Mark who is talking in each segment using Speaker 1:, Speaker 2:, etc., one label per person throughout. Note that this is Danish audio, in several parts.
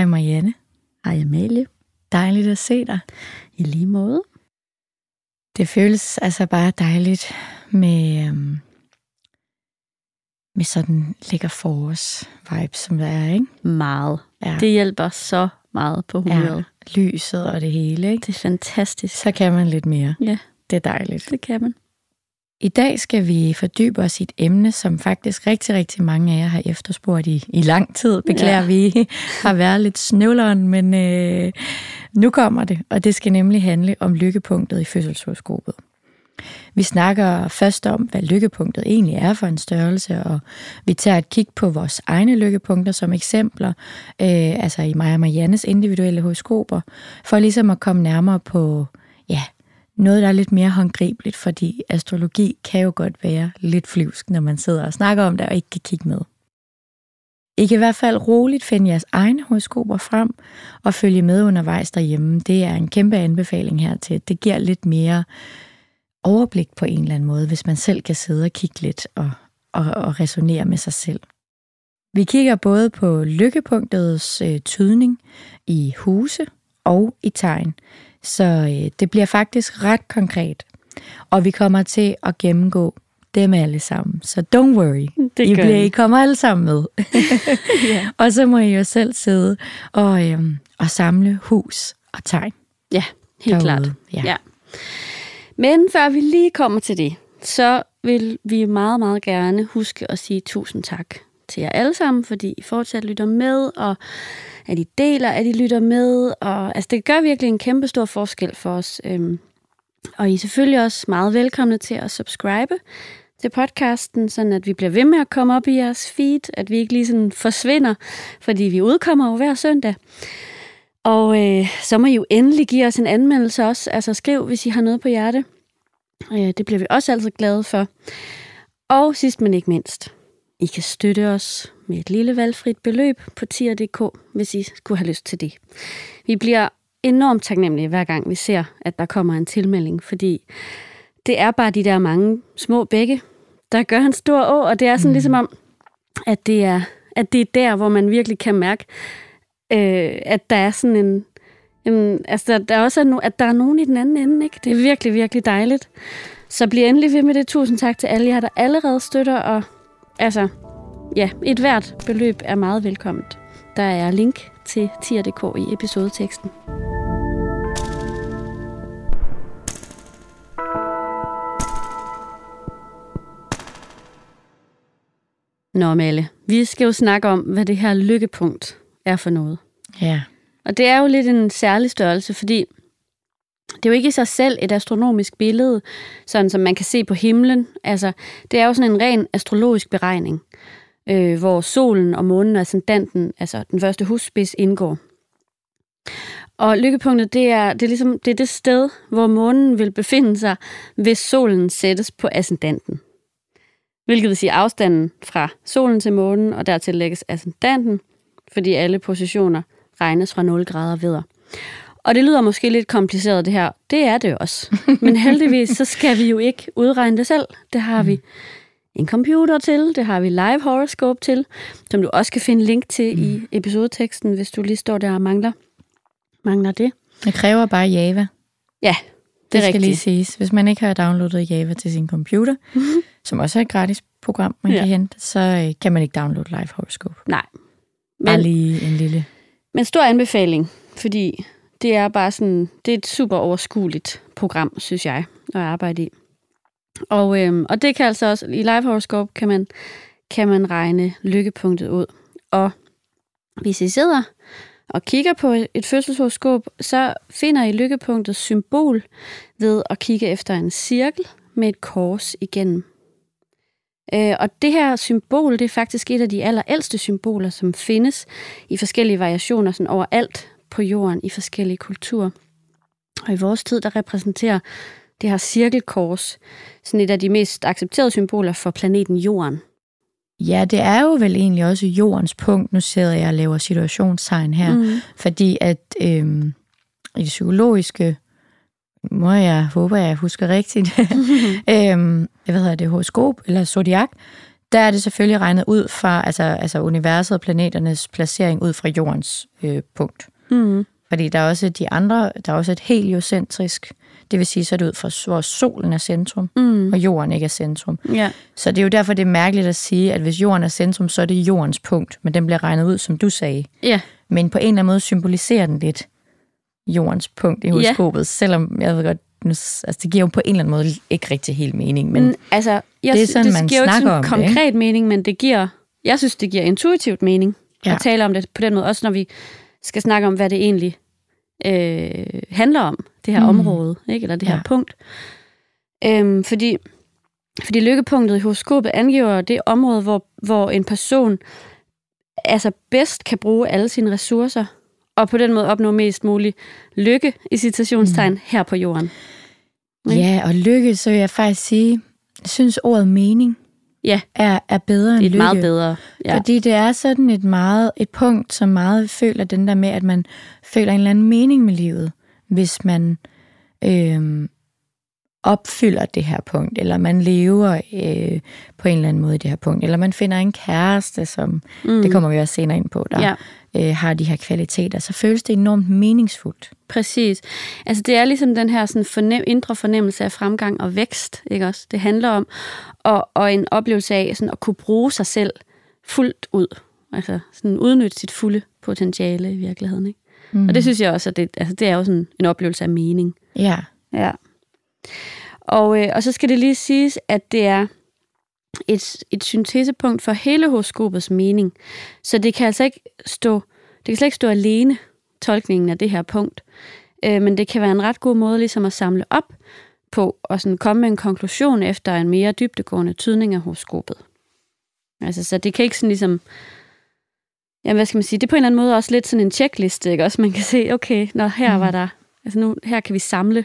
Speaker 1: Hej Marianne.
Speaker 2: Hej Amalie.
Speaker 1: Dejligt at se dig.
Speaker 2: I lige måde.
Speaker 1: Det føles altså bare dejligt med, øhm, med sådan ligger for os vibe, som der er, ikke?
Speaker 2: Meget.
Speaker 1: Ja.
Speaker 2: Det hjælper så meget på humøret.
Speaker 1: ja, lyset og det hele, ikke?
Speaker 2: Det er fantastisk.
Speaker 1: Så kan man lidt mere.
Speaker 2: Ja,
Speaker 1: Det er dejligt.
Speaker 2: det kan man.
Speaker 1: I dag skal vi fordybe os i et emne, som faktisk rigtig, rigtig mange af jer har efterspurgt i, i lang tid. Beklager,
Speaker 2: Ja.
Speaker 1: vi har været lidt snøvleren, men øh, nu kommer det, og det skal nemlig handle om lykkepunktet i fødselshoroskopet. Vi snakker først om, hvad lykkepunktet egentlig er for en størrelse, og vi tager et kig på vores egne lykkepunkter som eksempler, øh, altså i mig og Mariannes individuelle horoskoper, for ligesom at komme nærmere på, ja, noget, der er lidt mere håndgribeligt, fordi astrologi kan jo godt være lidt flyvsk, når man sidder og snakker om det og ikke kan kigge med. I kan i hvert fald roligt finde jeres egne horoskoper frem og følge med undervejs derhjemme. Det er en kæmpe anbefaling hertil. Det giver lidt mere overblik på en eller anden måde, hvis man selv kan sidde og kigge lidt og, og, og resonere med sig selv. Vi kigger både på lykkepunktets øh, tydning i huse og i tegn, så øh, det bliver faktisk ret konkret. Og vi kommer til at gennemgå dem alle sammen. Så don't worry.
Speaker 2: Det
Speaker 1: I, bliver. I kommer alle sammen med.
Speaker 2: Ja.
Speaker 1: og så må I jo selv sidde og, øhm, og samle hus og tegn.
Speaker 2: Ja, helt
Speaker 1: derude.
Speaker 2: klart.
Speaker 1: Ja.
Speaker 2: Ja. Men før vi lige kommer til det, så vil vi meget, meget gerne huske at sige tusind tak til jer alle sammen, fordi I fortsat lytter med, og at I deler, at I lytter med. Og, altså, det gør virkelig en kæmpe stor forskel for os. Øhm, og I er selvfølgelig også meget velkomne til at subscribe til podcasten, sådan at vi bliver ved med at komme op i jeres feed, at vi ikke lige sådan forsvinder, fordi vi udkommer jo hver søndag. Og øh, så må I jo endelig give os en anmeldelse også. Altså skriv, hvis I har noget på hjerte. Øh, det bliver vi også altid glade for. Og sidst men ikke mindst, i kan støtte os med et lille valgfrit beløb på tier.dk, hvis I skulle have lyst til det. Vi bliver enormt taknemmelige hver gang vi ser, at der kommer en tilmelding, fordi det er bare de der mange små bække, der gør en stor å, og det er sådan mm. ligesom om, at det er, at det er der, hvor man virkelig kan mærke, øh, at der er sådan en, en altså der, der er også er no, at der er nogen i den anden ende, ikke? Det er virkelig, virkelig dejligt. Så bliv endelig ved med det. Tusind tak til alle jer, der allerede støtter, og altså, ja, et hvert beløb er meget velkomment. Der er link til tier.dk i episodeteksten. Nå, Melle, vi skal jo snakke om, hvad det her lykkepunkt er for noget.
Speaker 1: Ja.
Speaker 2: Og det er jo lidt en særlig størrelse, fordi det er jo ikke i sig selv et astronomisk billede, sådan som man kan se på himlen. Altså, det er jo sådan en ren astrologisk beregning, øh, hvor solen og månen og ascendanten, altså den første husspids, indgår. Og lykkepunktet, det er, det er ligesom det, er det sted, hvor månen vil befinde sig, hvis solen sættes på ascendanten. Hvilket vil sige afstanden fra solen til månen, og dertil lægges ascendanten, fordi alle positioner regnes fra 0 grader videre. Og det lyder måske lidt kompliceret det her. Det er det også. Men heldigvis, så skal vi jo ikke udregne det selv. Det har vi en computer til, det har vi live horoscope til, som du også kan finde link til mm. i episodeteksten, hvis du lige står der og mangler, mangler det.
Speaker 1: Det kræver bare Java.
Speaker 2: Ja,
Speaker 1: Det,
Speaker 2: det er
Speaker 1: skal
Speaker 2: rigtigt.
Speaker 1: lige siges. Hvis man ikke har downloadet Java til sin computer,
Speaker 2: Mhm.
Speaker 1: som også er et gratis program, man
Speaker 2: Ja.
Speaker 1: kan hente, så øh, kan man ikke downloade Live Horoscope.
Speaker 2: Nej.
Speaker 1: Bare
Speaker 2: Men,
Speaker 1: lige en lille...
Speaker 2: men stor anbefaling, fordi det er bare sådan, det er et super overskueligt program, synes jeg, at arbejde i. Og, øhm, og det kan altså også, i Live Horoscope kan man, kan man regne lykkepunktet ud. Og hvis I sidder og kigger på et, et fødselshoroskop, så finder I lykkepunktets symbol ved at kigge efter en cirkel med et kors igennem. Øh, og det her symbol, det er faktisk et af de allerældste symboler, som findes i forskellige variationer sådan overalt på jorden i forskellige kulturer. Og i vores tid, der repræsenterer det her cirkelkors sådan et af de mest accepterede symboler for planeten Jorden.
Speaker 1: Ja, det er jo vel egentlig også jordens punkt. Nu sidder jeg og laver situationstegn her, mm. fordi at øhm, i det psykologiske, må jeg håber, jeg husker rigtigt, øhm, hvad hedder det, horoskop eller zodiac, der er det selvfølgelig regnet ud fra altså, altså universet og planeternes placering ud fra jordens øh, punkt. Mm. Fordi der er også de andre, der er også et heliocentrisk, det vil sige, så er det ud fra, hvor solen er centrum, mm. og jorden ikke er centrum.
Speaker 2: Ja.
Speaker 1: Så det er jo derfor, det er mærkeligt at sige, at hvis jorden er centrum, så er det jordens punkt, men den bliver regnet ud, som du sagde.
Speaker 2: Ja.
Speaker 1: Men på en eller anden måde symboliserer den lidt jordens punkt i horoskopet, ja. selvom jeg ved godt, altså det giver jo på en eller anden måde ikke rigtig helt mening, men mm,
Speaker 2: altså, jeg, det er sådan, det man giver snakker jo ikke sådan konkret det, mening, men det giver, jeg synes, det giver intuitivt mening ja. at tale om det på den måde, også når vi skal snakke om, hvad det egentlig øh, handler om, det her mm. område, ikke? eller det her ja. punkt. Øhm, fordi, fordi lykkepunktet i horoskopet angiver det område, hvor, hvor en person altså bedst kan bruge alle sine ressourcer, og på den måde opnå mest mulig lykke, i citationstegn, mm. her på jorden.
Speaker 1: Ikke? Ja, og lykke, så vil jeg faktisk sige, jeg synes ordet mening
Speaker 2: ja.
Speaker 1: er, er bedre end
Speaker 2: lykke.
Speaker 1: Det er
Speaker 2: meget bedre.
Speaker 1: Ja. Fordi det er sådan et, meget, et punkt, som meget føler den der med, at man føler en eller anden mening med livet, hvis man øh, opfylder det her punkt, eller man lever øh, på en eller anden måde i det her punkt, eller man finder en kæreste, som, mm. det kommer vi også senere ind på, der ja. Øh, har de her kvaliteter, så føles det enormt meningsfuldt.
Speaker 2: Præcis. Altså det er ligesom den her sådan fornem, indre fornemmelse af fremgang og vækst, ikke også? Det handler om, og, og en oplevelse af sådan at kunne bruge sig selv fuldt ud, altså sådan udnytte sit fulde potentiale i virkeligheden, ikke? Mm. Og det synes jeg også, at det, altså det er jo sådan en oplevelse af mening.
Speaker 1: Ja.
Speaker 2: Ja. Og, øh, og så skal det lige siges, at det er et, et syntesepunkt for hele horoskopets mening. Så det kan altså ikke stå, det kan slet ikke stå alene, tolkningen af det her punkt. Øh, men det kan være en ret god måde ligesom at samle op på og sådan komme med en konklusion efter en mere dybdegående tydning af horoskopet. Altså, så det kan ikke sådan ligesom... Jamen, hvad skal man sige? Det er på en eller anden måde også lidt sådan en checkliste, ikke? Også man kan se, okay, når her mm. var der... Altså nu, her kan vi samle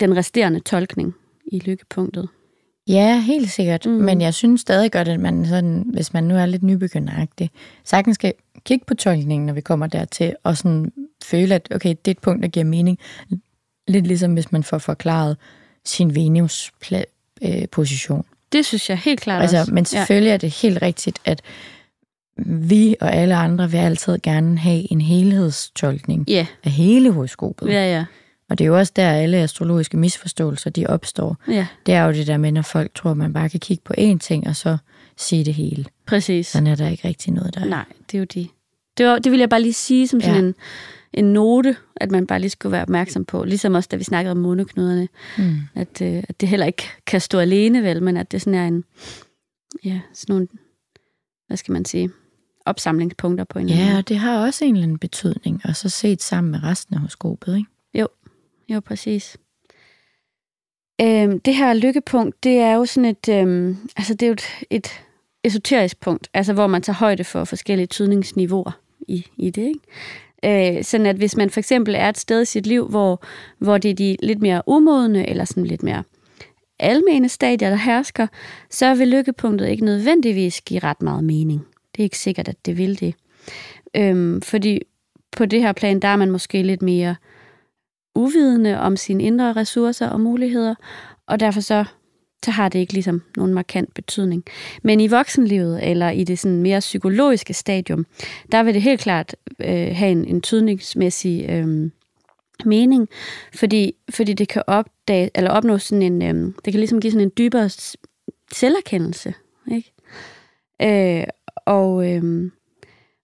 Speaker 2: den resterende tolkning i lykkepunktet.
Speaker 1: Ja, helt sikkert. Mm. Men jeg synes stadig godt, at man sådan, hvis man nu er lidt nybegynderagtig, sagtens skal kigge på tolkningen, når vi kommer dertil, og sådan føle, at okay, det er et punkt, der giver mening. Lidt ligesom hvis man får forklaret sin Venus-position.
Speaker 2: Det synes jeg helt klart
Speaker 1: altså,
Speaker 2: også.
Speaker 1: Men selvfølgelig ja. er det helt rigtigt, at vi og alle andre vil altid gerne have en helhedstolkning
Speaker 2: yeah.
Speaker 1: af hele horoskopet.
Speaker 2: Ja, ja.
Speaker 1: Og det er jo også der, alle astrologiske misforståelser, de opstår.
Speaker 2: Ja.
Speaker 1: Det er jo det der med, når folk tror, at man bare kan kigge på én ting, og så sige det hele.
Speaker 2: Præcis.
Speaker 1: Sådan er der ikke rigtig noget der.
Speaker 2: Nej, det er jo det. Det, var, det vil jeg bare lige sige som sådan ja. en, en note, at man bare lige skulle være opmærksom på. Ligesom også, da vi snakkede om måneknuderne. Mm. At, øh, at det heller ikke kan stå alene, vel, men at det sådan er en, ja, sådan nogle, hvad skal man sige, opsamlingspunkter på en
Speaker 1: Ja, og det har også en eller anden betydning, og så set sammen med resten af horoskopet, ikke?
Speaker 2: Jo, jo, præcis. Øhm, det her lykkepunkt, det er jo sådan et, øhm, altså det er jo et, et esoterisk punkt, altså hvor man tager højde for forskellige tydningsniveauer i, i det, ikke? Øh, sådan at hvis man for eksempel er et sted i sit liv, hvor, hvor det er de lidt mere umodne, eller sådan lidt mere almene stadier, der hersker, så vil lykkepunktet ikke nødvendigvis give ret meget mening. Det er ikke sikkert, at det vil det. Øhm, fordi på det her plan, der er man måske lidt mere uvidende om sine indre ressourcer og muligheder, og derfor så, så har det ikke ligesom nogen markant betydning. Men i voksenlivet, eller i det sådan mere psykologiske stadium, der vil det helt klart øh, have en, en tydningsmæssig øh, mening, fordi, fordi det kan opdage, eller opnå sådan en, øh, det kan ligesom give sådan en dybere selverkendelse, ikke? Øh, og, øh,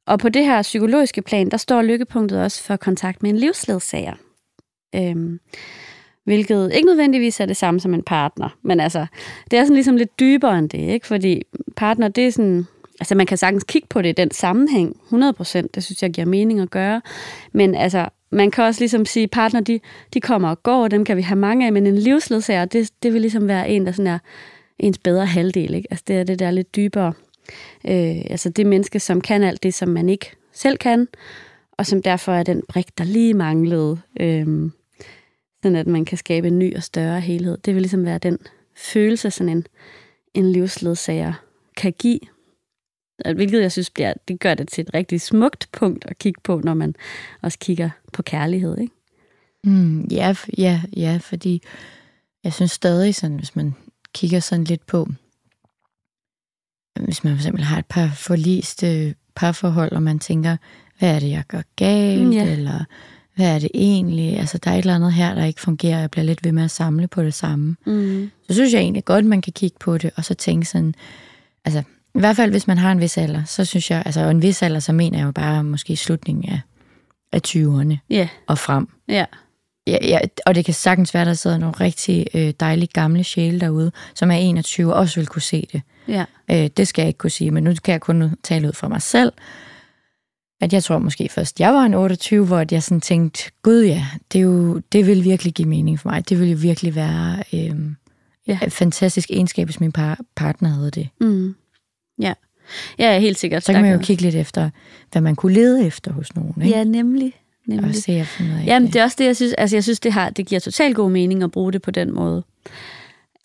Speaker 2: og på det her psykologiske plan, der står lykkepunktet også for kontakt med en livsledsager. Øhm, hvilket ikke nødvendigvis er det samme som en partner. Men altså, det er sådan ligesom lidt dybere end det, ikke? Fordi partner, det er sådan... Altså, man kan sagtens kigge på det i den sammenhæng, 100%, det synes jeg giver mening at gøre. Men altså, man kan også ligesom sige, partner, de, de kommer og går, og dem kan vi have mange af, men en livsledsager, det, det vil ligesom være en, der sådan er ens bedre halvdel. Ikke? Altså det er det der lidt dybere. Øh, altså det menneske, som kan alt det, som man ikke selv kan, og som derfor er den brik, der lige manglede, øh, sådan at man kan skabe en ny og større helhed. Det vil ligesom være den følelse, sådan en, en livsledsager kan give. Hvilket jeg synes, bliver, det gør det til et rigtig smukt punkt at kigge på, når man også kigger på kærlighed. Ikke?
Speaker 1: Mm, ja, ja, ja, fordi jeg synes stadig, sådan, hvis man kigger sådan lidt på, hvis man for eksempel har et par forliste parforhold, og man tænker, hvad er det, jeg gør galt, ja. eller hvad er det egentlig? Altså, der er et eller andet her, der ikke fungerer, jeg bliver lidt ved med at samle på det samme. Mm. Så synes jeg egentlig godt, man kan kigge på det, og så tænke sådan, altså, i hvert fald hvis man har en vis alder, så synes jeg, altså en vis alder, så mener jeg jo bare måske slutningen af, af 20'erne
Speaker 2: yeah.
Speaker 1: og frem.
Speaker 2: Ja. Yeah.
Speaker 1: Ja, ja, og det kan sagtens være, der sidder nogle rigtig øh, dejlige gamle sjæle derude, som er 21 og også vil kunne se det.
Speaker 2: Ja.
Speaker 1: Øh, det skal jeg ikke kunne sige, men nu kan jeg kun tale ud fra mig selv. At jeg tror måske først, jeg var en 28, hvor jeg sådan tænkte, gud ja, det, er jo, det vil virkelig give mening for mig. Det vil jo virkelig være øh, ja. en fantastisk egenskab, hvis min par, partner havde det.
Speaker 2: Mm. Ja. Ja, jeg helt sikkert.
Speaker 1: Så kan man jo kigge lidt efter, hvad man kunne lede efter hos nogen. Ikke?
Speaker 2: Ja, nemlig. nemlig.
Speaker 1: Og se at finde ud af
Speaker 2: Jamen, det er også det, jeg synes. Altså, jeg synes, det, har, det giver totalt god mening at bruge det på den måde.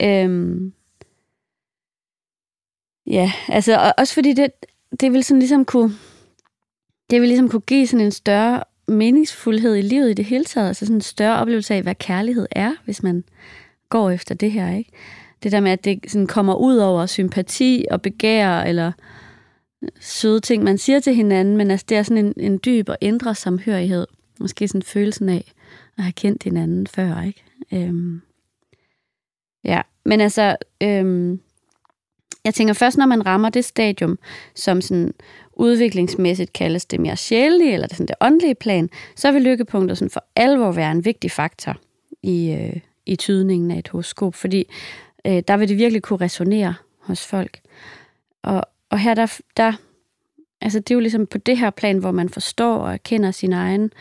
Speaker 2: Øhm, ja, altså, også fordi det, det vil sådan ligesom kunne, det vil ligesom kunne give sådan en større meningsfuldhed i livet i det hele taget, altså sådan en større oplevelse af, hvad kærlighed er, hvis man går efter det her, ikke? Det der med, at det sådan kommer ud over sympati og begær, eller søde ting, man siger til hinanden, men altså, det er sådan en, en dyb og indre samhørighed. Måske sådan følelsen af at have kendt hinanden før, ikke? Øhm, ja, men altså, øhm, jeg tænker først, når man rammer det stadium, som sådan udviklingsmæssigt kaldes det mere sjælelige, eller det, sådan det åndelige plan, så vil lykkepunktet sådan for alvor være en vigtig faktor i, øh, i tydningen af et horoskop, fordi øh, der vil det virkelig kunne resonere hos folk. Og, og her, der, der, altså det er jo ligesom på det her plan, hvor man forstår og erkender sin egen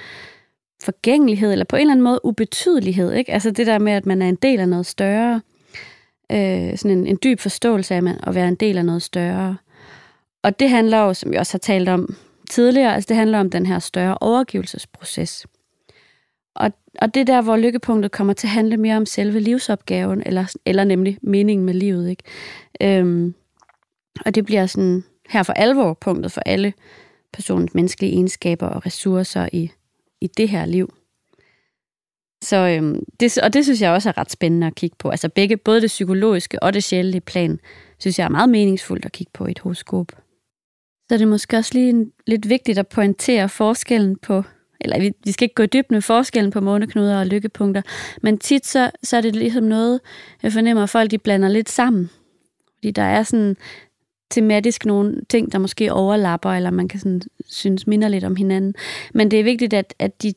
Speaker 2: forgængelighed, eller på en eller anden måde ubetydelighed, ikke? Altså det der med, at man er en del af noget større, øh, sådan en, en dyb forståelse af man, at være en del af noget større. Og det handler jo, som vi også har talt om tidligere, altså det handler om den her større overgivelsesproces. Og, og det er der, hvor lykkepunktet kommer til at handle mere om selve livsopgaven, eller, eller nemlig meningen med livet. Ikke? Øhm, og det bliver sådan her for alvor punktet for alle personens menneskelige egenskaber og ressourcer i, i det her liv. Så, øhm, det, og det synes jeg også er ret spændende at kigge på. Altså begge, både det psykologiske og det sjældne plan, synes jeg er meget meningsfuldt at kigge på i et horoskop. Så er det måske også lige lidt vigtigt at pointere forskellen på, eller vi, vi skal ikke gå i dybden med forskellen på måneknuder og lykkepunkter, men tit så, så er det ligesom noget, jeg fornemmer, at folk de blander lidt sammen. Fordi der er sådan tematisk nogle ting, der måske overlapper, eller man kan sådan synes minder lidt om hinanden. Men det er vigtigt, at, at, de,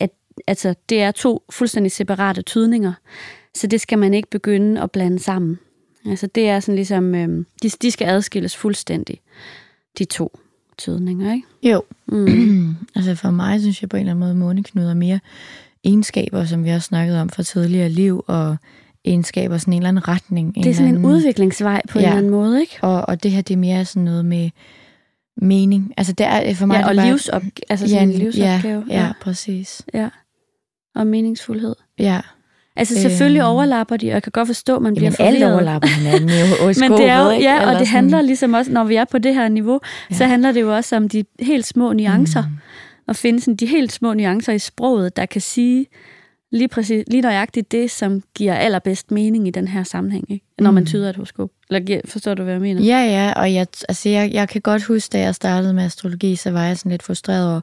Speaker 2: at altså, det er to fuldstændig separate tydninger, så det skal man ikke begynde at blande sammen. Altså det er sådan ligesom, øh, de, de skal adskilles fuldstændig, de to tydninger, ikke?
Speaker 1: Jo. Mm. altså for mig synes jeg på en eller anden måde, måneknuder mere egenskaber, som vi har snakket om for tidligere liv, og egenskaber, sådan en eller anden retning.
Speaker 2: En det er sådan anden, en udviklingsvej på ja. en eller anden måde, ikke?
Speaker 1: Og, og det her, det er mere sådan noget med mening. Altså det er for mig...
Speaker 2: Ja, og
Speaker 1: bare,
Speaker 2: livsop, altså sådan ja, en livsopgave.
Speaker 1: Ja, ja, præcis.
Speaker 2: Ja, og meningsfuldhed.
Speaker 1: Ja.
Speaker 2: Altså selvfølgelig øhm, overlapper de, og jeg kan godt forstå, at man bliver forvirret.
Speaker 1: alle overlapper hinanden jo.
Speaker 2: Men det er jo, ja, og det sådan. handler ligesom også, når vi er på det her niveau, ja. så handler det jo også om de helt små nuancer. Mm. At finde sådan de helt små nuancer i sproget, der kan sige lige præcis, lige nøjagtigt det, som giver allerbedst mening i den her sammenhæng, ikke? når man mm. tyder et horoskop. Eller forstår du, hvad jeg mener?
Speaker 1: Ja, ja, og jeg, altså jeg, jeg kan godt huske, da jeg startede med astrologi, så var jeg sådan lidt frustreret over,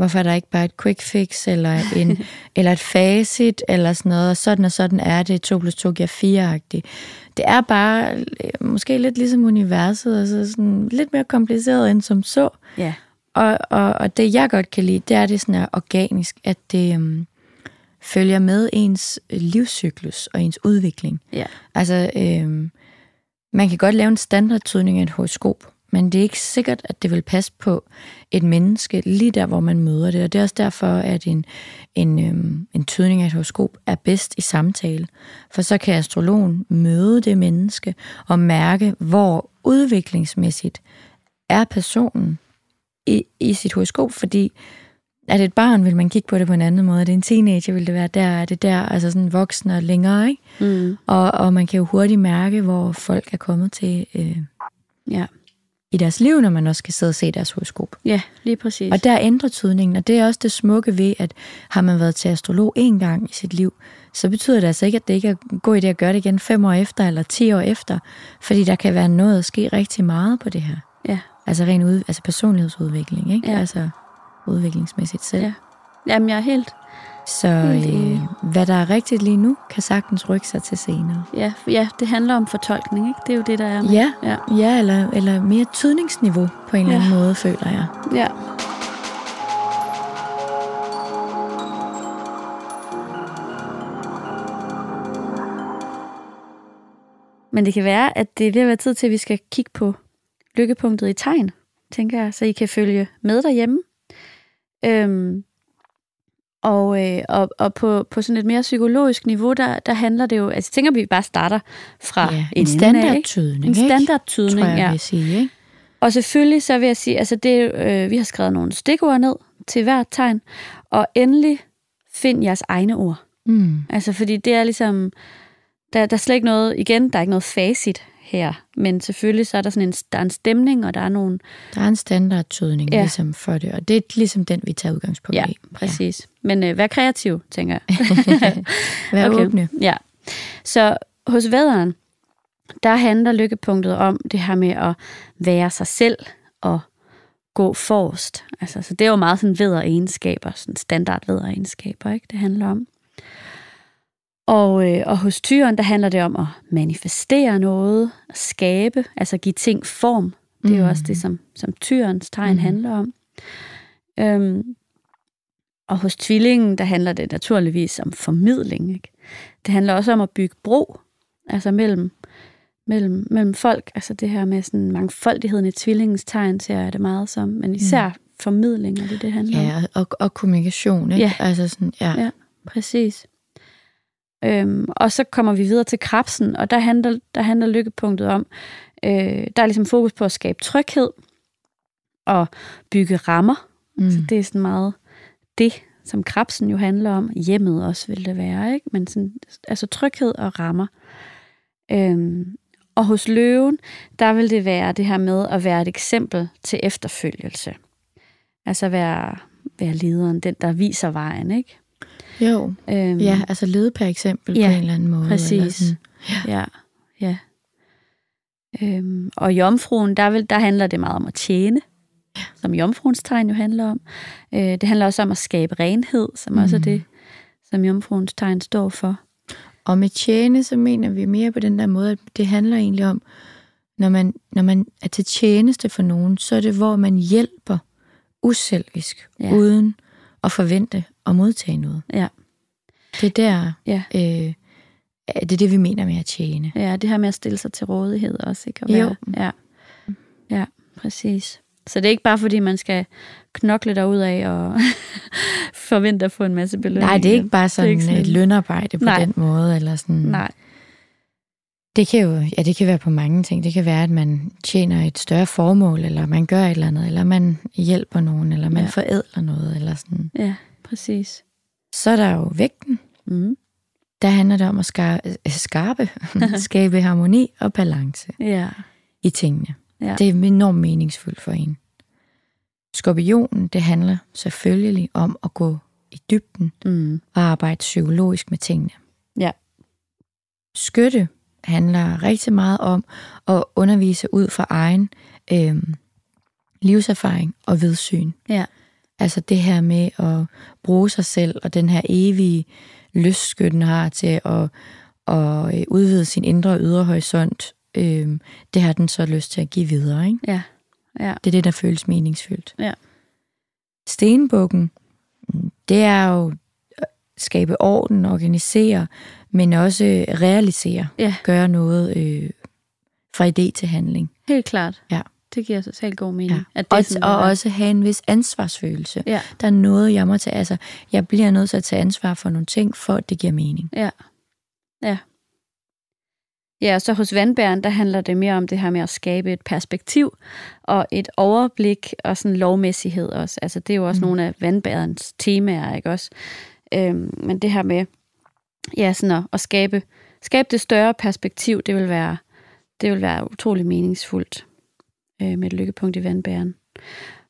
Speaker 1: hvorfor der ikke bare et quick fix, eller, en, eller et facit, eller sådan noget, og sådan og sådan er det, 2 plus 2 giver 4-agtigt. Det er bare øh, måske lidt ligesom universet, altså sådan lidt mere kompliceret end som så.
Speaker 2: Ja.
Speaker 1: Og, og, og det, jeg godt kan lide, det er det sådan er organisk, at det, um, følger med ens øh, livscyklus og ens udvikling.
Speaker 2: Ja.
Speaker 1: Altså, øhm, man kan godt lave en standardtydning af et horoskop, men det er ikke sikkert, at det vil passe på et menneske lige der, hvor man møder det. Og det er også derfor, at en, en, øhm, en tydning af et horoskop er bedst i samtale. For så kan astrologen møde det menneske og mærke, hvor udviklingsmæssigt er personen i, i sit horoskop, fordi er det et barn, vil man kigge på det på en anden måde. Er det en teenager, vil det være der, er det der, altså sådan voksen og længere, ikke?
Speaker 2: Mm.
Speaker 1: Og, og man kan jo hurtigt mærke, hvor folk er kommet til øh,
Speaker 2: Ja.
Speaker 1: I deres liv, når man også kan sidde og se deres horoskop.
Speaker 2: ja, lige præcis.
Speaker 1: Og der ændrer tydningen, og det er også det smukke ved, at har man været til astrolog en gang i sit liv, så betyder det altså ikke, at det ikke er en god idé at gøre det igen fem år efter, eller ti år efter, fordi der kan være noget at ske rigtig meget på det her.
Speaker 2: Ja.
Speaker 1: Altså ren ud, altså personlighedsudvikling, ikke?
Speaker 2: Ja.
Speaker 1: Altså udviklingsmæssigt selv.
Speaker 2: Ja. Jamen, jeg er helt...
Speaker 1: Så øh, hvad der er rigtigt lige nu, kan sagtens rykke sig til senere.
Speaker 2: Ja, ja, det handler om fortolkning, ikke? Det er jo det, der er. med-
Speaker 1: Ja,
Speaker 2: Ja.
Speaker 1: ja eller, eller mere tydningsniveau på en eller anden måde, føler jeg.
Speaker 2: Ja. Men det kan være, at det er ved at være tid til, at vi skal kigge på lykkepunktet i tegn, tænker jeg, så I kan følge med derhjemme. Øhm, og, øh, og, og på, på sådan et mere psykologisk niveau, der, der handler det jo, altså tænker, vi bare starter fra
Speaker 1: Ja, en
Speaker 2: af, ikke?
Speaker 1: standardtydning,
Speaker 2: En standardtydning,
Speaker 1: jeg,
Speaker 2: ja.
Speaker 1: vil sige. Ikke?
Speaker 2: Og selvfølgelig så vil jeg sige, altså det, øh, vi har skrevet nogle stikord ned til hvert tegn, og endelig find jeres egne ord.
Speaker 1: Mm.
Speaker 2: Altså fordi det er ligesom, der, der er slet ikke noget, igen, der er ikke noget facit her, men selvfølgelig så er der sådan en, der er en stemning, og der er nogle,
Speaker 1: Der er en standardtydning
Speaker 2: Ja.
Speaker 1: ja. ligesom for det, og det er ligesom den, vi tager udgangspunkt
Speaker 2: ja,
Speaker 1: i.
Speaker 2: præcis. Men øh, vær kreativ, tænker jeg.
Speaker 1: Vær
Speaker 2: Okay.
Speaker 1: åbne.
Speaker 2: Ja. Så hos vædderen, der handler lykkepunktet om det her med at være sig selv og gå forrest. Altså, så det er jo meget sådan vædderegenskaber, sådan standard vædderegenskaber, ikke? Det handler om. Og, øh, og hos tyren, der handler det om at manifestere noget, at skabe, altså give ting form. Det er jo
Speaker 1: Mm.
Speaker 2: også det, som, som tyrens tegn
Speaker 1: Mm.
Speaker 2: handler om. Øhm, og hos tvillingen, der handler det naturligvis om formidling. Ikke? Det handler også om at bygge bro, altså mellem, mellem, mellem folk. Altså det her med sådan mangfoldigheden i tvillingens tegn, ser jeg det meget som. Men især mm. formidling, er det det handler om.
Speaker 1: Ja, og, og kommunikation, ikke?
Speaker 2: Ja.
Speaker 1: Altså sådan, ja.
Speaker 2: Ja. Præcis. Øhm, og så kommer vi videre til krabsen, og der handler, der handler lykkepunktet om, øh, der er ligesom fokus på at skabe tryghed og bygge rammer.
Speaker 1: Mm.
Speaker 2: Så det er sådan meget det, som krabsen jo handler om. Hjemmet også vil det være, ikke? Men sådan, altså tryghed og rammer. Øhm, og hos løven, der vil det være det her med at være et eksempel til efterfølgelse. Altså være, være lederen, den der viser vejen, ikke?
Speaker 1: Jo,
Speaker 2: Øhm,
Speaker 1: ja, altså lede per eksempel
Speaker 2: Ja,
Speaker 1: på en eller anden måde. Eller
Speaker 2: præcis.
Speaker 1: sådan.
Speaker 2: Ja, ja. Øhm, og jomfruen, der, vil, der handler det meget om at tjene, som jomfruens tegn jo handler om. Øh, det handler også om at skabe renhed, som mm. også er
Speaker 1: Mhm.
Speaker 2: det, som jomfruens tegn står for.
Speaker 1: Og med tjene, så mener vi mere på den der måde, at det handler egentlig om, når man, når man er til tjeneste for nogen, så er det, hvor man hjælper uselvisk,
Speaker 2: Ja.
Speaker 1: ja. uden at forvente at modtage noget.
Speaker 2: Ja.
Speaker 1: Det er der,
Speaker 2: Ja.
Speaker 1: øh, det er det, vi mener med at tjene.
Speaker 2: Ja, det her med at stille sig til rådighed også, ikke? At
Speaker 1: Jo.
Speaker 2: være, ja. ja, præcis. Så det er ikke bare, fordi man skal knokle derud af og forvente at få en masse belønning.
Speaker 1: Nej, det er ikke bare sådan
Speaker 2: ikke sådan-
Speaker 1: et lønarbejde på
Speaker 2: Nej.
Speaker 1: den måde. Eller sådan.
Speaker 2: Nej,
Speaker 1: Det kan jo ja, det kan være på mange ting. Det kan være, at man tjener et større formål, eller man gør et eller andet, eller man hjælper nogen, eller man
Speaker 2: ja.
Speaker 1: forædler noget. Eller sådan.
Speaker 2: ja, præcis.
Speaker 1: Så er der jo vægten.
Speaker 2: Mm.
Speaker 1: Der handler det om at skarpe, skarpe skabe harmoni og balance
Speaker 2: Ja,
Speaker 1: i tingene.
Speaker 2: Ja.
Speaker 1: Det er enormt meningsfuldt for en. Skorpionen, det handler selvfølgelig om at gå i dybden
Speaker 2: mm.
Speaker 1: og arbejde psykologisk med tingene.
Speaker 2: Ja.
Speaker 1: Skytte handler rigtig meget om at undervise ud fra egen øh, livserfaring og vidsyn.
Speaker 2: Ja.
Speaker 1: Altså det her med at bruge sig selv og den her evige lyst, skytten har til at, at øh, udvide sin indre og ydre horisont, øh, det har den så lyst til at give videre. Ikke?
Speaker 2: ja, ja,
Speaker 1: Det er det, der føles meningsfyldt.
Speaker 2: Ja.
Speaker 1: Stenbukken, det er jo at skabe orden, organisere, men også realisere.
Speaker 2: Ja.
Speaker 1: Gøre noget øh, fra idé til handling.
Speaker 2: helt klart.
Speaker 1: Ja.
Speaker 2: Det giver totalt god mening.
Speaker 1: Ja.
Speaker 2: At det er
Speaker 1: Og,
Speaker 2: sådan,
Speaker 1: og
Speaker 2: er.
Speaker 1: også have en vis ansvarsfølelse.
Speaker 2: Ja,
Speaker 1: Der er noget, jeg må tage. Altså, jeg bliver nødt til at tage ansvar for nogle ting, for at det giver mening.
Speaker 2: ja. Ja. Ja, så hos vandbæren, der handler det mere om det her med at skabe et perspektiv og et overblik og sådan lovmæssighed også. Altså, det er jo også. Mm. nogle af vandbærens temaer, ikke også? Øhm, men det her med, ja, sådan at, at skabe, skabe det større perspektiv, det vil være, det vil være utrolig meningsfuldt øh, med et lykkepunkt i vandbæren.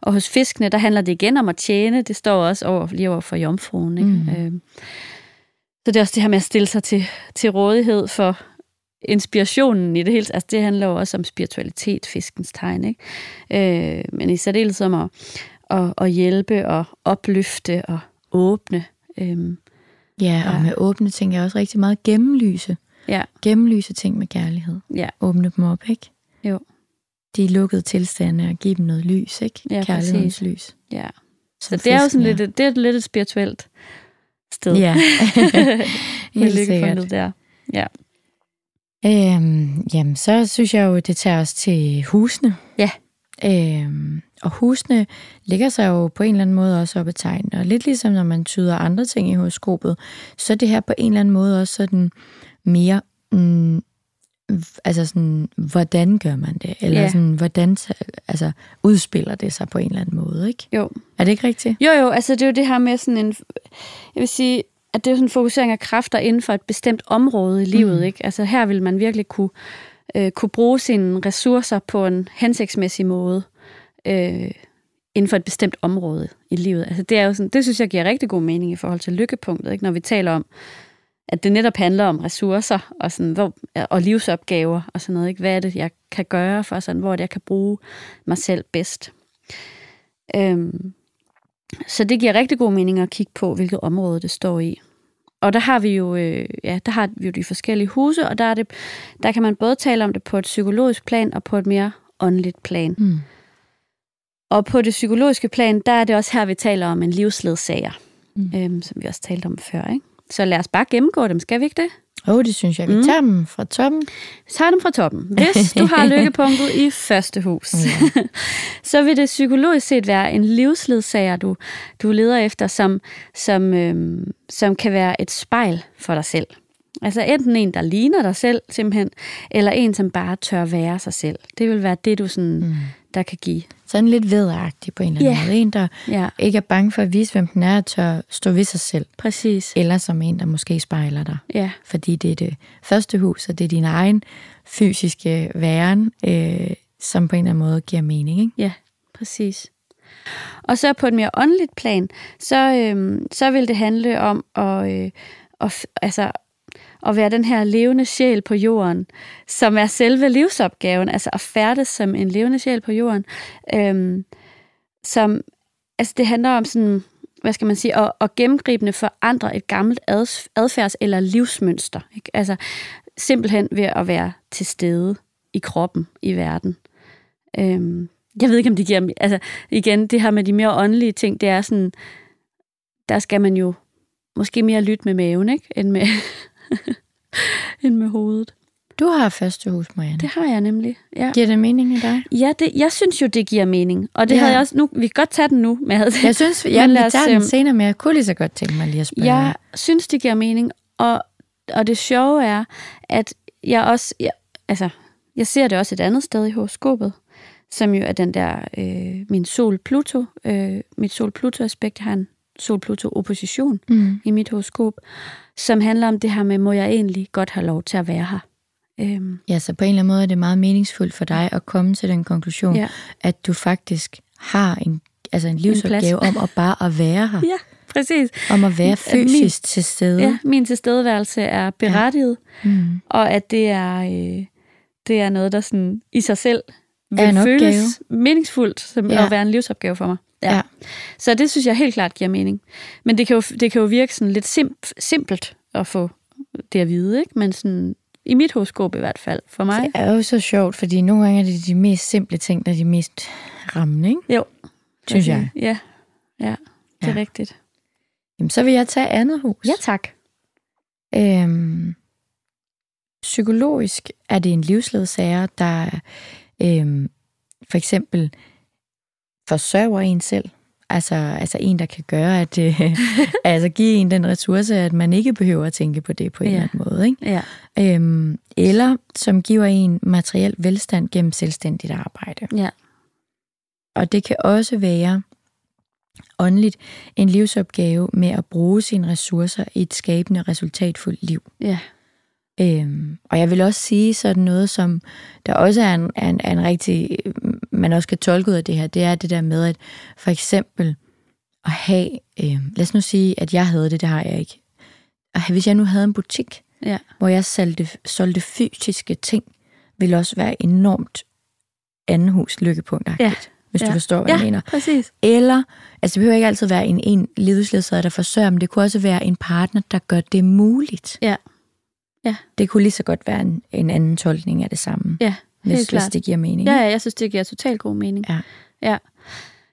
Speaker 2: Og hos fiskene, der handler det igen om at tjene. Det står også over, lige over for jomfruen. Ikke?
Speaker 1: Mm.
Speaker 2: Øhm, så det er også det her med at stille sig til, til rådighed for inspirationen i det hele. Altså det handler jo også om spiritualitet, fiskens tegn. Ikke? Øh, men i særdeleshed om at, at, at hjælpe og opløfte og åbne. Øhm,
Speaker 1: Ja, og
Speaker 2: Ja.
Speaker 1: med åbne ting er også rigtig meget gennemlyse.
Speaker 2: ja,
Speaker 1: Gennemlyse ting med kærlighed.
Speaker 2: ja,
Speaker 1: Åbne dem op, ikke?
Speaker 2: Jo.
Speaker 1: De lukkede tilstande og give dem noget lys, ikke?
Speaker 2: Ja,
Speaker 1: Kærlighedens
Speaker 2: præcis.
Speaker 1: lys.
Speaker 2: ja. Så det er jo sådan lidt, det er lidt et spirituelt sted.
Speaker 1: Ja, helt sikkert.
Speaker 2: der. Ja.
Speaker 1: Øhm, jamen, så synes jeg jo, det tager os til husene.
Speaker 2: Ja.
Speaker 1: Øhm, og husene ligger sig jo på en eller anden måde også op ad tegn. Og lidt ligesom når man tyder andre ting i horoskopet, så er det her på en eller anden måde også sådan mere... Mm, altså sådan, hvordan gør man det? Eller
Speaker 2: Ja.
Speaker 1: sådan, hvordan altså, udspiller det sig på en eller anden måde, ikke?
Speaker 2: Jo.
Speaker 1: Er det ikke rigtigt?
Speaker 2: Jo, jo, altså det er jo det her med sådan en, jeg vil sige, at det er sådan en fokusering af kræfter inden for et bestemt område i livet,
Speaker 1: Mm.
Speaker 2: ikke? Altså her vil man virkelig kunne, øh, kunne bruge sine ressourcer på en hensigtsmæssig måde øh, inden for et bestemt område i livet. Altså det er jo sådan, det synes jeg giver rigtig god mening i forhold til lykkepunktet, ikke? Når vi taler om, at det netop handler om ressourcer og, sådan, hvor, og livsopgaver og sådan noget, ikke? Hvad er det, jeg kan gøre for sådan, hvor det, jeg kan bruge mig selv bedst. Øhm, så det giver rigtig god mening at kigge på, hvilket område det står i. Og der har vi jo, øh, ja, der har vi jo de forskellige huse, og der, er det, der kan man både tale om det på et psykologisk plan og på et mere åndeligt plan.
Speaker 1: Mm.
Speaker 2: Og på det psykologiske plan, der er det også her, vi taler om en livsledsager,
Speaker 1: mm.
Speaker 2: øhm, som vi også talte om før. Ikke? Så lad os bare gennemgå dem, skal vi ikke det?
Speaker 1: Åh, oh, det synes jeg. Vi
Speaker 2: Mm.
Speaker 1: tager dem fra toppen.
Speaker 2: Tager dem fra toppen. Hvis du har lykkepunktet i første hus,
Speaker 1: Ja.
Speaker 2: så vil det psykologisk set være en livsledsager, du, du leder efter, som, som, øhm, som kan være et spejl for dig selv. Altså enten en, der ligner dig selv simpelthen, eller en, som bare tør være sig selv. Det vil være det, du sådan,
Speaker 1: Mm.
Speaker 2: Der kan give.
Speaker 1: Sådan lidt vedagtig på en eller anden
Speaker 2: Ja.
Speaker 1: måde. En, der
Speaker 2: Ja,
Speaker 1: ikke er bange for at vise, hvem den er, og tør stå ved sig selv.
Speaker 2: præcis.
Speaker 1: Eller som en, der måske spejler dig.
Speaker 2: Ja,
Speaker 1: Fordi det er det første hus, og det er din egen fysiske væren, øh, som på en eller anden måde giver mening. Ikke?
Speaker 2: Ja, præcis. Og så på et mere åndeligt plan, så, øhm, så vil det handle om at, øh, at, altså, at være den her levende sjæl på jorden, som er selve livsopgaven, altså at færdes som en levende sjæl på jorden. Øhm, som, altså det handler om sådan, hvad skal man sige, at, at gennemgribende forandre et gammelt adfærds- eller livsmønster. Ikke? Altså simpelthen ved at være til stede i kroppen, i verden. Øhm, jeg ved ikke, om det giver... Altså, igen, det her med de mere åndelige ting, det er sådan... Der skal man jo måske mere lytte med maven, ikke? End med, end med hovedet.
Speaker 1: Du har første hus, Marianne.
Speaker 2: Det har jeg nemlig, ja.
Speaker 1: Giver det mening i dig?
Speaker 2: Ja, det, jeg synes jo, det giver mening. Og det
Speaker 1: Ja.
Speaker 2: havde jeg også... Nu, vi kan godt tage den nu, men jeg havde,
Speaker 1: Jeg synes,
Speaker 2: Men
Speaker 1: jeg
Speaker 2: lad
Speaker 1: vil
Speaker 2: os,
Speaker 1: den senere, men jeg kunne lige så godt tænke mig lige at spørge.
Speaker 2: Jeg synes, det giver mening, og, og det sjove er, at jeg også, jeg, altså, jeg ser det også et andet sted i horoskopet, som jo er den der, øh, min sol-Pluto, øh, mit sol-Pluto-aspekt, har en sol-Pluto-opposition
Speaker 1: Mm.
Speaker 2: i mit horoskop, som handler om det her med, må jeg egentlig godt have lov til at være her? Øhm,
Speaker 1: Ja, så på en eller anden måde er det meget meningsfuldt for dig at komme til den konklusion,
Speaker 2: ja.
Speaker 1: at du faktisk har en, altså en livsopgave om at bare at være her.
Speaker 2: ja, præcis.
Speaker 1: Om at være
Speaker 2: At min-
Speaker 1: fysisk til stede.
Speaker 2: Ja, min tilstedeværelse er berettiget,
Speaker 1: Mm.
Speaker 2: og at det er, øh, det er noget, der sådan i sig selv vil
Speaker 1: Er en opgave.
Speaker 2: føles meningsfuldt som
Speaker 1: Ja.
Speaker 2: at være en livsopgave for mig.
Speaker 1: Ja.
Speaker 2: Så det synes jeg helt klart giver mening. Men det kan jo, det kan jo virke sådan lidt simp- simpelt at få det at vide, ikke? men sådan, i mit horoskop i hvert fald, for mig.
Speaker 1: Det er jo så sjovt, fordi nogle gange er det de mest simple ting, der er de mest rammende, ikke?
Speaker 2: Jo.
Speaker 1: Synes jeg.
Speaker 2: Ja, ja det er
Speaker 1: Ja.
Speaker 2: rigtigt.
Speaker 1: Jamen, så vil jeg tage andet hus.
Speaker 2: Ja, tak.
Speaker 1: Øhm, psykologisk er det en livsledsager, der øhm, for eksempel forsørger en selv. Altså, altså en, der kan gøre, at øh, altså give en den ressource, at man ikke behøver at tænke på det på en
Speaker 2: Ja.
Speaker 1: eller anden måde. Ikke?
Speaker 2: Ja.
Speaker 1: Øhm, eller som giver en materiel velstand gennem selvstændigt arbejde.
Speaker 2: Ja.
Speaker 1: Og det kan også være åndeligt en livsopgave med at bruge sine ressourcer i et skabende, resultatfuldt liv.
Speaker 2: Ja.
Speaker 1: Øhm, og jeg vil også sige sådan noget, som der også er en, er en, er en rigtig, man også kan tolke ud af det her, det er det der med, at for eksempel at have, øh, lad os nu sige, at jeg havde det, det har jeg ikke. Og hvis jeg nu havde en butik,
Speaker 2: Ja.
Speaker 1: hvor jeg solgte, solgte fysiske ting, ville også være enormt anden hus lykkepunkt
Speaker 2: Ja.
Speaker 1: hvis du
Speaker 2: Ja.
Speaker 1: forstår, hvad
Speaker 2: Ja,
Speaker 1: jeg mener.
Speaker 2: præcis.
Speaker 1: Eller, altså det behøver ikke altid være en, en livsledsager, der forsørger, men det kunne også være en partner, der gør det muligt.
Speaker 2: Ja. Ja.
Speaker 1: Det kunne lige så godt være en, en anden tolkning af det samme,
Speaker 2: Ja,
Speaker 1: hvis,
Speaker 2: helt
Speaker 1: hvis
Speaker 2: klart.
Speaker 1: det giver mening.
Speaker 2: Ja, ja, jeg synes, det giver totalt god mening.
Speaker 1: Ja.
Speaker 2: Ja.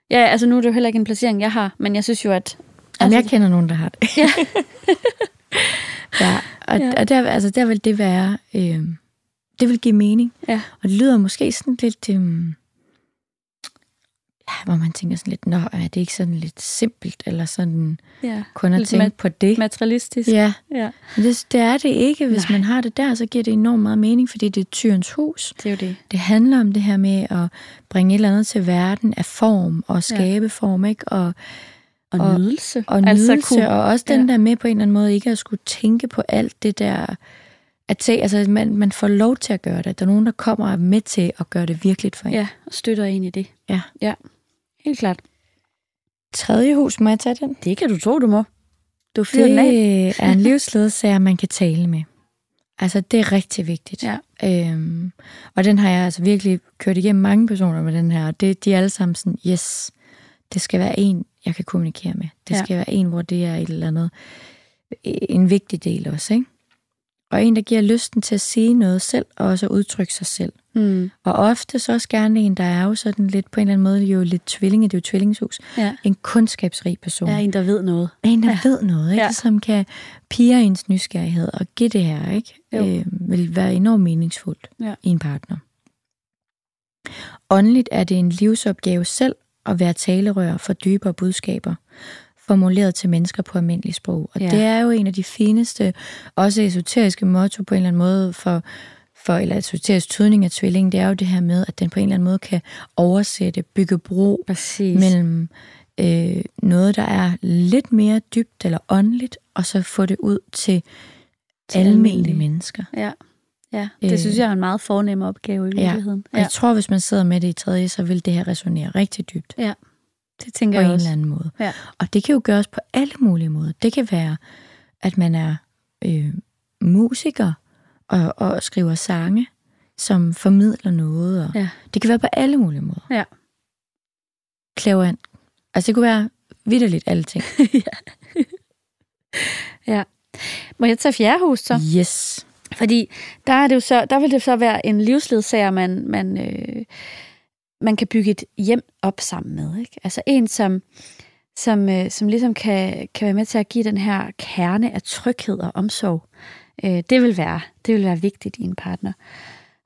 Speaker 2: Ja, altså nu er det jo heller ikke en placering, jeg har, men jeg synes jo, at...
Speaker 1: Jamen,
Speaker 2: altså,
Speaker 1: jeg kender nogen, der har det.
Speaker 2: Ja.
Speaker 1: ja, og,
Speaker 2: Ja.
Speaker 1: og der, altså, der vil det være, øh, det vil give mening.
Speaker 2: Ja.
Speaker 1: Og det lyder måske sådan lidt, øh, hvor man tænker sådan lidt, nå, er det ikke sådan lidt simpelt, eller sådan
Speaker 2: ja.
Speaker 1: kun at
Speaker 2: Lidt
Speaker 1: tænke på det?
Speaker 2: Materialistisk.
Speaker 1: Ja,
Speaker 2: ja.
Speaker 1: men det, det er det ikke. Hvis
Speaker 2: Nej.
Speaker 1: man har det der, så giver det enormt meget mening, fordi det er tyrens hus.
Speaker 2: Det er jo det.
Speaker 1: Det handler om det her med at bringe et eller andet til verden af form og skabe ja. form, ikke? Og,
Speaker 2: Og,
Speaker 1: Og-
Speaker 2: nydelse.
Speaker 1: og nydelse, altså,
Speaker 2: kunne-
Speaker 1: og også den
Speaker 2: ja.
Speaker 1: der med på en eller anden måde ikke at skulle tænke på alt det der, at se, altså man, man får lov til at gøre det. Der er nogen, der kommer er med til at gøre det virkeligt for en.
Speaker 2: Ja, og støtter en i det.
Speaker 1: Ja.
Speaker 2: Ja, helt klart.
Speaker 1: Tredje hus, må jeg tage den?
Speaker 2: Det kan du tro, du må. Du fyrer den af.
Speaker 1: Det er en livsledsager, man kan tale med. Altså, det er rigtig vigtigt.
Speaker 2: Ja.
Speaker 1: Øhm, og den har jeg altså virkelig kørt igennem mange personer med den her, og det, de er alle sammen sådan, yes, det skal være en, jeg kan kommunikere med. Det
Speaker 2: Ja.
Speaker 1: skal være en, hvor det er et eller andet, en vigtig del også, ikke? Og en, der giver lysten til at sige noget selv, og også udtrykke sig selv.
Speaker 2: Mm.
Speaker 1: Og ofte så også gerne en, der er jo sådan lidt, på en eller anden måde, jo lidt tvillinge, det er jo tvillingshus.
Speaker 2: Ja.
Speaker 1: En kundskabsrig person.
Speaker 2: Er en, der ved noget.
Speaker 1: En, der
Speaker 2: Ja.
Speaker 1: ja. ved noget, ikke?
Speaker 2: Ja.
Speaker 1: Ja. som kan pige ens nysgerrighed og give det her, ikke?
Speaker 2: Jo.
Speaker 1: Øh, vil være enormt meningsfuldt
Speaker 2: Ja.
Speaker 1: i en partner. Åndeligt er det en livsopgave selv at være talerør for dybere budskaber, formuleret til mennesker på almindelig sprog. Og
Speaker 2: Ja.
Speaker 1: ja. det er jo en af de fineste, også esoteriske motto på en eller anden måde for, for eller esoterisk tydning af tvillingen, det er jo det her med, at den på en eller anden måde kan oversætte, bygge bro
Speaker 2: Præcis.
Speaker 1: mellem øh, noget, der er lidt mere dybt eller åndeligt, og så få det ud til,
Speaker 2: Til
Speaker 1: almindelige mennesker.
Speaker 2: Ja. Ja, det
Speaker 1: Øh.
Speaker 2: synes jeg er en meget fornem opgave i virkeligheden.
Speaker 1: Og jeg tror, hvis man sidder med det i tredje, så vil det her resonere rigtig dybt
Speaker 2: det tænker
Speaker 1: på
Speaker 2: jeg
Speaker 1: en
Speaker 2: også.
Speaker 1: eller anden måde.
Speaker 2: Ja.
Speaker 1: Og det kan jo gøres på alle mulige måder. Det kan være, at man er øh, musiker og, og skriver sange, som formidler noget. Og
Speaker 2: Ja.
Speaker 1: Det kan være på alle mulige måder.
Speaker 2: Ja.
Speaker 1: Klavant. Altså det kunne være vidderligt alle ting.
Speaker 2: Må jeg tage fjerde hus så?
Speaker 1: Yes.
Speaker 2: Fordi der, er det jo så, der vil det så være en livsledsager, man, man, øh, man kan bygge et hjem op sammen med. Ikke? Altså en, som, som, øh, som ligesom kan, kan være med til at give den her kerne af tryghed og omsorg. Øh, det, vil være, det vil være vigtigt i en partner.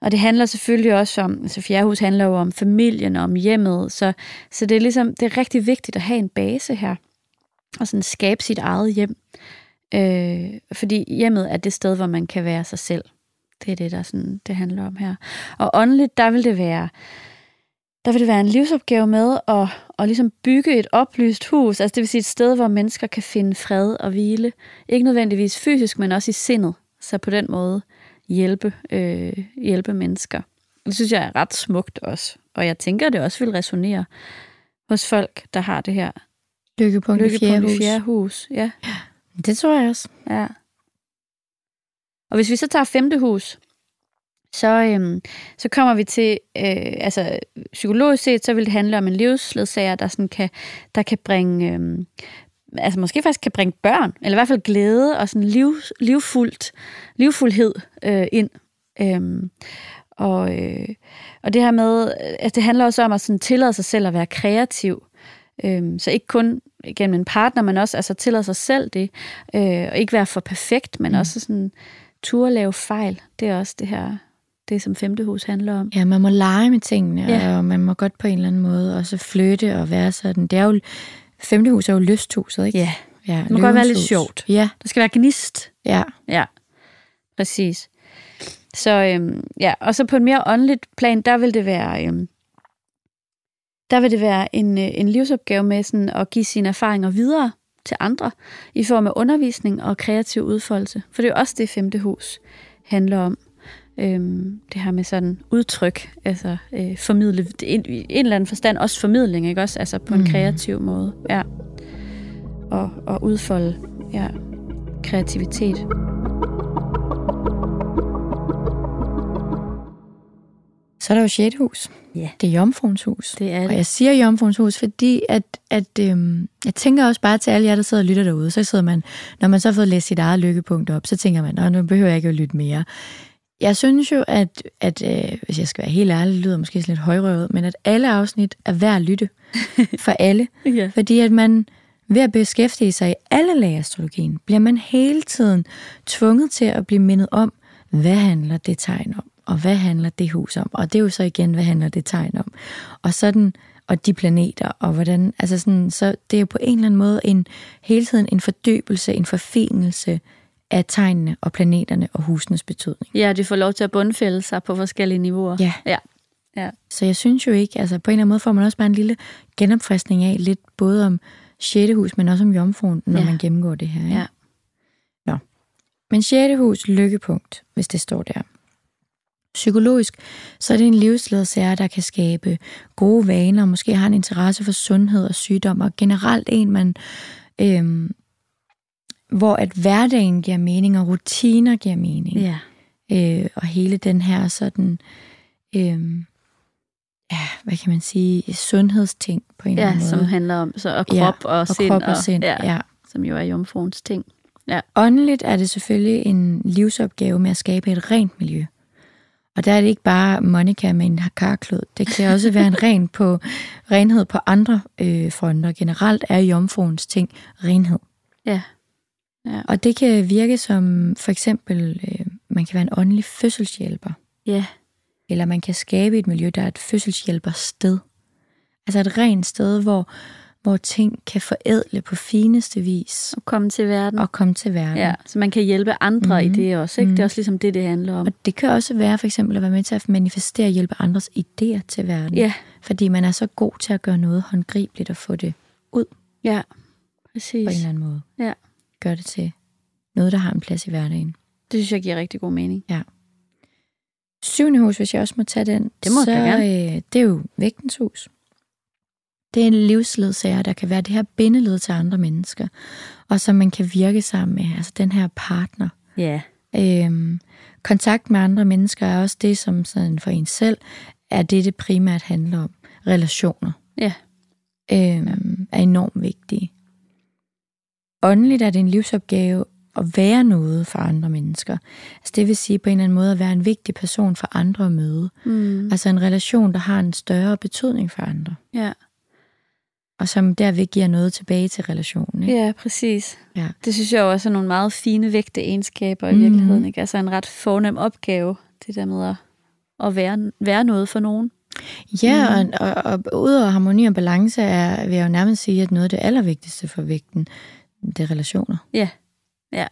Speaker 2: Og det handler selvfølgelig også om, altså fjerdehus handler jo om familien og om hjemmet, så, så det er ligesom, det er rigtig vigtigt at have en base her, og sådan skabe sit eget hjem. Øh, fordi hjemmet er det sted, hvor man kan være sig selv. Det er det, der sådan, det handler om her. Og åndeligt, der vil det være, der vil det være en livsopgave med at, at ligesom bygge et oplyst hus, altså det vil sige et sted, hvor mennesker kan finde fred og hvile. Ikke nødvendigvis fysisk, men også i sindet. Så på den måde hjælpe, øh, hjælpe mennesker. Det synes jeg er ret smukt også. Og jeg tænker, at det også vil resonere hos folk, der har det her
Speaker 1: Lykkepunkt, Lykkepunkt i fjerde hus.
Speaker 2: hus. Ja.
Speaker 1: Det tror jeg også.
Speaker 2: Ja. Og hvis vi så tager femte hus, så, øhm, så kommer vi til, øh, altså psykologisk set, så vil det handle om en livsledsager, der, sådan kan, der kan bringe, øhm, altså måske faktisk kan bringe børn, eller i hvert fald glæde og sådan liv, livfuldt, livfuldhed øh, ind. Øhm, og, øh, og det her med, at det handler også om at sådan tillade sig selv at være kreativ. Øhm, så ikke kun gennem en partner, men også altså tillade sig selv det, øh, og ikke være for perfekt, men mm. også sådan turde lave fejl. Det er også det her, det som femte hus handler om.
Speaker 1: Ja, man må lege med tingene,
Speaker 2: Ja.
Speaker 1: og man må godt på en eller anden måde også flytte og være sådan. Det er jo, femte hus er jo lysthuset, ikke?
Speaker 2: Ja,
Speaker 1: ja
Speaker 2: må godt være lidt sjovt.
Speaker 1: Ja,
Speaker 2: der skal være gnist.
Speaker 1: ja.
Speaker 2: Ja, præcis. Så øhm, ja, og så på et mere åndeligt plan, der vil det være, øhm, der vil det være en, øh, en livsopgave med sådan at give sine erfaringer videre til andre i form af undervisning og kreativ udfoldelse. For det er jo også det femte hus handler om. Øhm, det her med sådan udtryk, altså øh, formidle, en, i en eller anden forstand også formidling, ikke også? Altså på en
Speaker 1: Mm.
Speaker 2: kreativ måde, ja. Og, og udfolde, ja, kreativitet.
Speaker 1: Så er der jo sjette hus.
Speaker 2: Ja.
Speaker 1: Det er jomfruens hus.
Speaker 2: Det er
Speaker 1: Og
Speaker 2: det.
Speaker 1: jeg siger jomfruens hus, fordi at, at øhm, jeg tænker også bare til alle jer, der sidder og lytter derude, så sidder man, når man så har fået læst sit eget lykkepunkt op, så tænker man, "Nå, nu behøver jeg ikke at lytte mere. Jeg synes jo, at, at øh, hvis jeg skal være helt ærlig, det lyder måske lidt højrøvet, men at alle afsnit er værd at lytte for alle.
Speaker 2: Ja.
Speaker 1: Fordi at man ved at beskæftige sig i alle lag af astrologien, bliver man hele tiden tvunget til at blive mindet om, hvad handler det tegn om, og hvad handler det hus om, og det er jo så igen, hvad handler det tegn om. Og sådan, og de planeter, og hvordan, altså sådan, så det er jo på en eller anden måde en, hele tiden en fordybelse, en forfinelse af tegnene og planeterne og husenes betydning.
Speaker 2: Ja, de får lov til at bundfælde sig på forskellige niveauer.
Speaker 1: Ja.
Speaker 2: Ja. Ja.
Speaker 1: Så jeg synes jo ikke, altså på en eller anden måde får man også bare en lille genopfriskning af lidt både om 6. hus, men også om jomfruen, når
Speaker 2: Ja.
Speaker 1: man gennemgår det her. Ikke?
Speaker 2: Ja.
Speaker 1: Nå. Men 6. hus, lykkepunkt, hvis det står der. Psykologisk, så er det en livsledsager, der kan skabe gode vaner, måske har en interesse for sundhed og sygdom, og generelt en, man, øhm, hvor at hverdagen giver mening, og rutiner giver mening
Speaker 2: Ja.
Speaker 1: øh, og hele den her sådan, øh, ja, hvad kan man sige, sundhedsting på en eller
Speaker 2: ja,
Speaker 1: anden
Speaker 2: som
Speaker 1: måde.
Speaker 2: handler om så, og krop
Speaker 1: Ja,
Speaker 2: og,
Speaker 1: og
Speaker 2: sind.
Speaker 1: krop og sind,
Speaker 2: ja,
Speaker 1: ja.
Speaker 2: Som jo er jomfruens ting.
Speaker 1: Åndeligt er det selvfølgelig en livsopgave med at skabe et rent miljø. Og der er det ikke bare Monica med en karklud. Det kan også være en ren på, renhed på andre øh, fronter. Generelt er jomfruens ting renhed.
Speaker 2: Ja.
Speaker 1: Og det kan virke som for eksempel, øh, man kan være en åndelig fødselshjælper.
Speaker 2: Ja.
Speaker 1: Eller man kan skabe et miljø, der er et fødselshjælpersted. Altså et rent sted, hvor, hvor ting kan forædle på fineste vis
Speaker 2: Og komme til verden.
Speaker 1: og komme til verden.
Speaker 2: ja, så man kan hjælpe andre
Speaker 1: Mhm.
Speaker 2: i det også. Ikke? Det er
Speaker 1: Mhm.
Speaker 2: også ligesom det, det handler om.
Speaker 1: Og det kan også være for eksempel at være med til at manifestere og hjælpe andres idéer til verden.
Speaker 2: Ja,
Speaker 1: Fordi man er så god til at gøre noget håndgribeligt og få det
Speaker 2: ja.
Speaker 1: på
Speaker 2: Præcis.
Speaker 1: en eller anden måde.
Speaker 2: Ja.
Speaker 1: Gør det til noget, der har en plads i hverdagen.
Speaker 2: Det synes jeg giver rigtig god mening.
Speaker 1: Syvende hus, hvis jeg også må tage den,
Speaker 2: Det må
Speaker 1: så øh, det er jo vægtens hus. Det er en livsledsager, der kan være det her bindeled til andre mennesker, og som man kan virke sammen med, altså den her partner.
Speaker 2: Ja.
Speaker 1: Øhm, kontakt med andre mennesker er også det, som sådan for en selv er det, det primært handler om. Relationer
Speaker 2: Ja.
Speaker 1: øhm, er enormt vigtige. Åndeligt er det en livsopgave at være noget for andre mennesker. Altså det vil sige på en eller anden måde at være en vigtig person for andre at møde.
Speaker 2: Mm.
Speaker 1: Altså en relation, der har en større betydning for andre.
Speaker 2: Ja.
Speaker 1: Og som derved giver noget tilbage til relationen. Ikke?
Speaker 2: ja, præcis.
Speaker 1: Ja.
Speaker 2: Det synes jeg også er nogle meget fine vægte egenskaber i
Speaker 1: Mhm.
Speaker 2: virkeligheden. Ikke? Altså en ret fornem opgave, det der med at, at være, være noget for nogen.
Speaker 1: Ja, og, og, og ud over harmoni og balance er, vil jeg jo nærmest sige, at noget af det allervigtigste for vægten, det er relationer.
Speaker 2: Ja. Ja.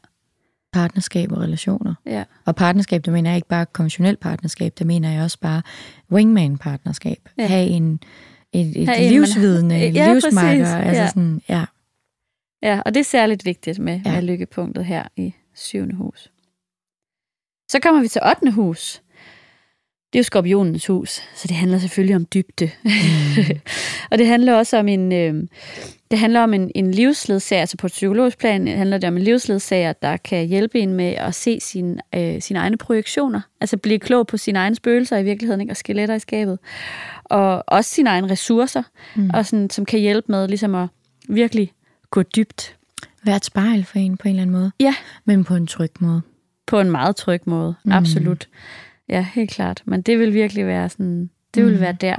Speaker 1: Partnerskab og relationer.
Speaker 2: Ja.
Speaker 1: Og partnerskab, det mener jeg ikke bare konventionelt partnerskab, det mener jeg også bare wingman-partnerskab.
Speaker 2: Ja.
Speaker 1: Have en, et, et
Speaker 2: Have en,
Speaker 1: livsvidende,
Speaker 2: har-
Speaker 1: ja, livsmarker.
Speaker 2: præcis.
Speaker 1: Altså
Speaker 2: Ja.
Speaker 1: sådan, ja.
Speaker 2: Ja, og det er særligt vigtigt med. Ja. med lykkepunktet her i syvende hus. Så kommer vi til 8. hus. Det er jo skorpionens hus, så det handler selvfølgelig om dybde. Mm. og det handler også om en, øh, det handler om en, en livsledsager, altså på et psykologisk plan handler det om en livsledsager, der kan hjælpe en med at se sin, øh, sine egne projektioner. Altså blive klog på sine egne spøgelser i virkeligheden, ikke? og skeletter i skabet. Og også sine egne ressourcer, mm. og sådan, som kan hjælpe med ligesom at virkelig gå dybt
Speaker 1: Vær et spejl for en på en eller anden måde.
Speaker 2: Ja.
Speaker 1: Men på en tryg måde.
Speaker 2: på en meget tryg måde. Mm. Absolut. Ja, helt klart. Men det vil virkelig være sådan, det vil
Speaker 1: Mm.
Speaker 2: være der,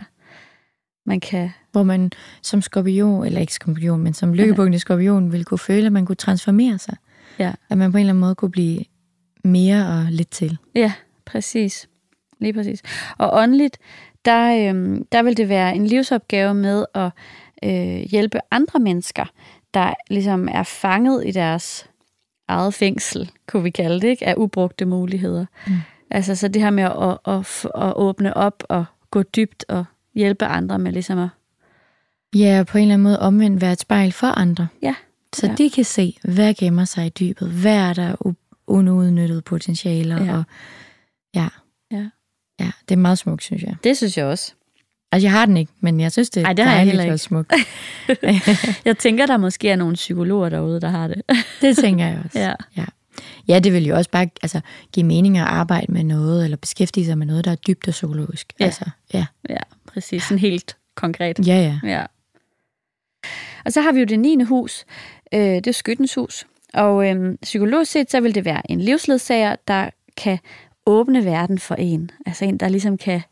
Speaker 2: man kan...
Speaker 1: Hvor man som skorpion, eller ikke skorpion, men som lykkepunkt i skorpion, ville kunne føle, at man kunne transformere sig.
Speaker 2: Ja.
Speaker 1: At man på en eller anden måde kunne blive mere og lidt til.
Speaker 2: Ja, præcis. lige præcis. Og åndeligt, der, øhm, der vil det være en livsopgave med at øh, hjælpe andre mennesker, der ligesom er fanget i deres eget fængsel, kunne vi kalde det, ikke? af ubrugte muligheder. Mm. Altså så det her med at, at, at, at åbne op og gå dybt og hjælpe andre med ligesom at...
Speaker 1: Ja, på en eller anden måde omvendt være et spejl for andre.
Speaker 2: Ja.
Speaker 1: Så
Speaker 2: ja.
Speaker 1: de kan se, hvad gemmer sig i dybet, hvad er der unudnyttede potentialer.
Speaker 2: Ja.
Speaker 1: Og, ja.
Speaker 2: Ja.
Speaker 1: ja, det er meget smukt, synes jeg.
Speaker 2: Det synes jeg også.
Speaker 1: Altså, jeg har den ikke, men jeg synes, det er
Speaker 2: Ej, det har jeg heller ikke.
Speaker 1: og smukt.
Speaker 2: Jeg tænker, der måske er nogle psykologer derude, der har det.
Speaker 1: det tænker jeg også.
Speaker 2: Ja.
Speaker 1: ja. Ja, det vil jo også bare altså, give mening at arbejde med noget, eller beskæftige sig med noget, der er dybt og psykologisk.
Speaker 2: Ja.
Speaker 1: Altså, ja.
Speaker 2: Ja, præcis. Sådan helt konkret.
Speaker 1: ja, ja.
Speaker 2: Ja. Og så har vi jo det 9. hus. Øh, det er skyttens hus. Og øh, psykologisk set, så vil det være en livsledsager, der kan åbne verden for en. Altså en, der ligesom kan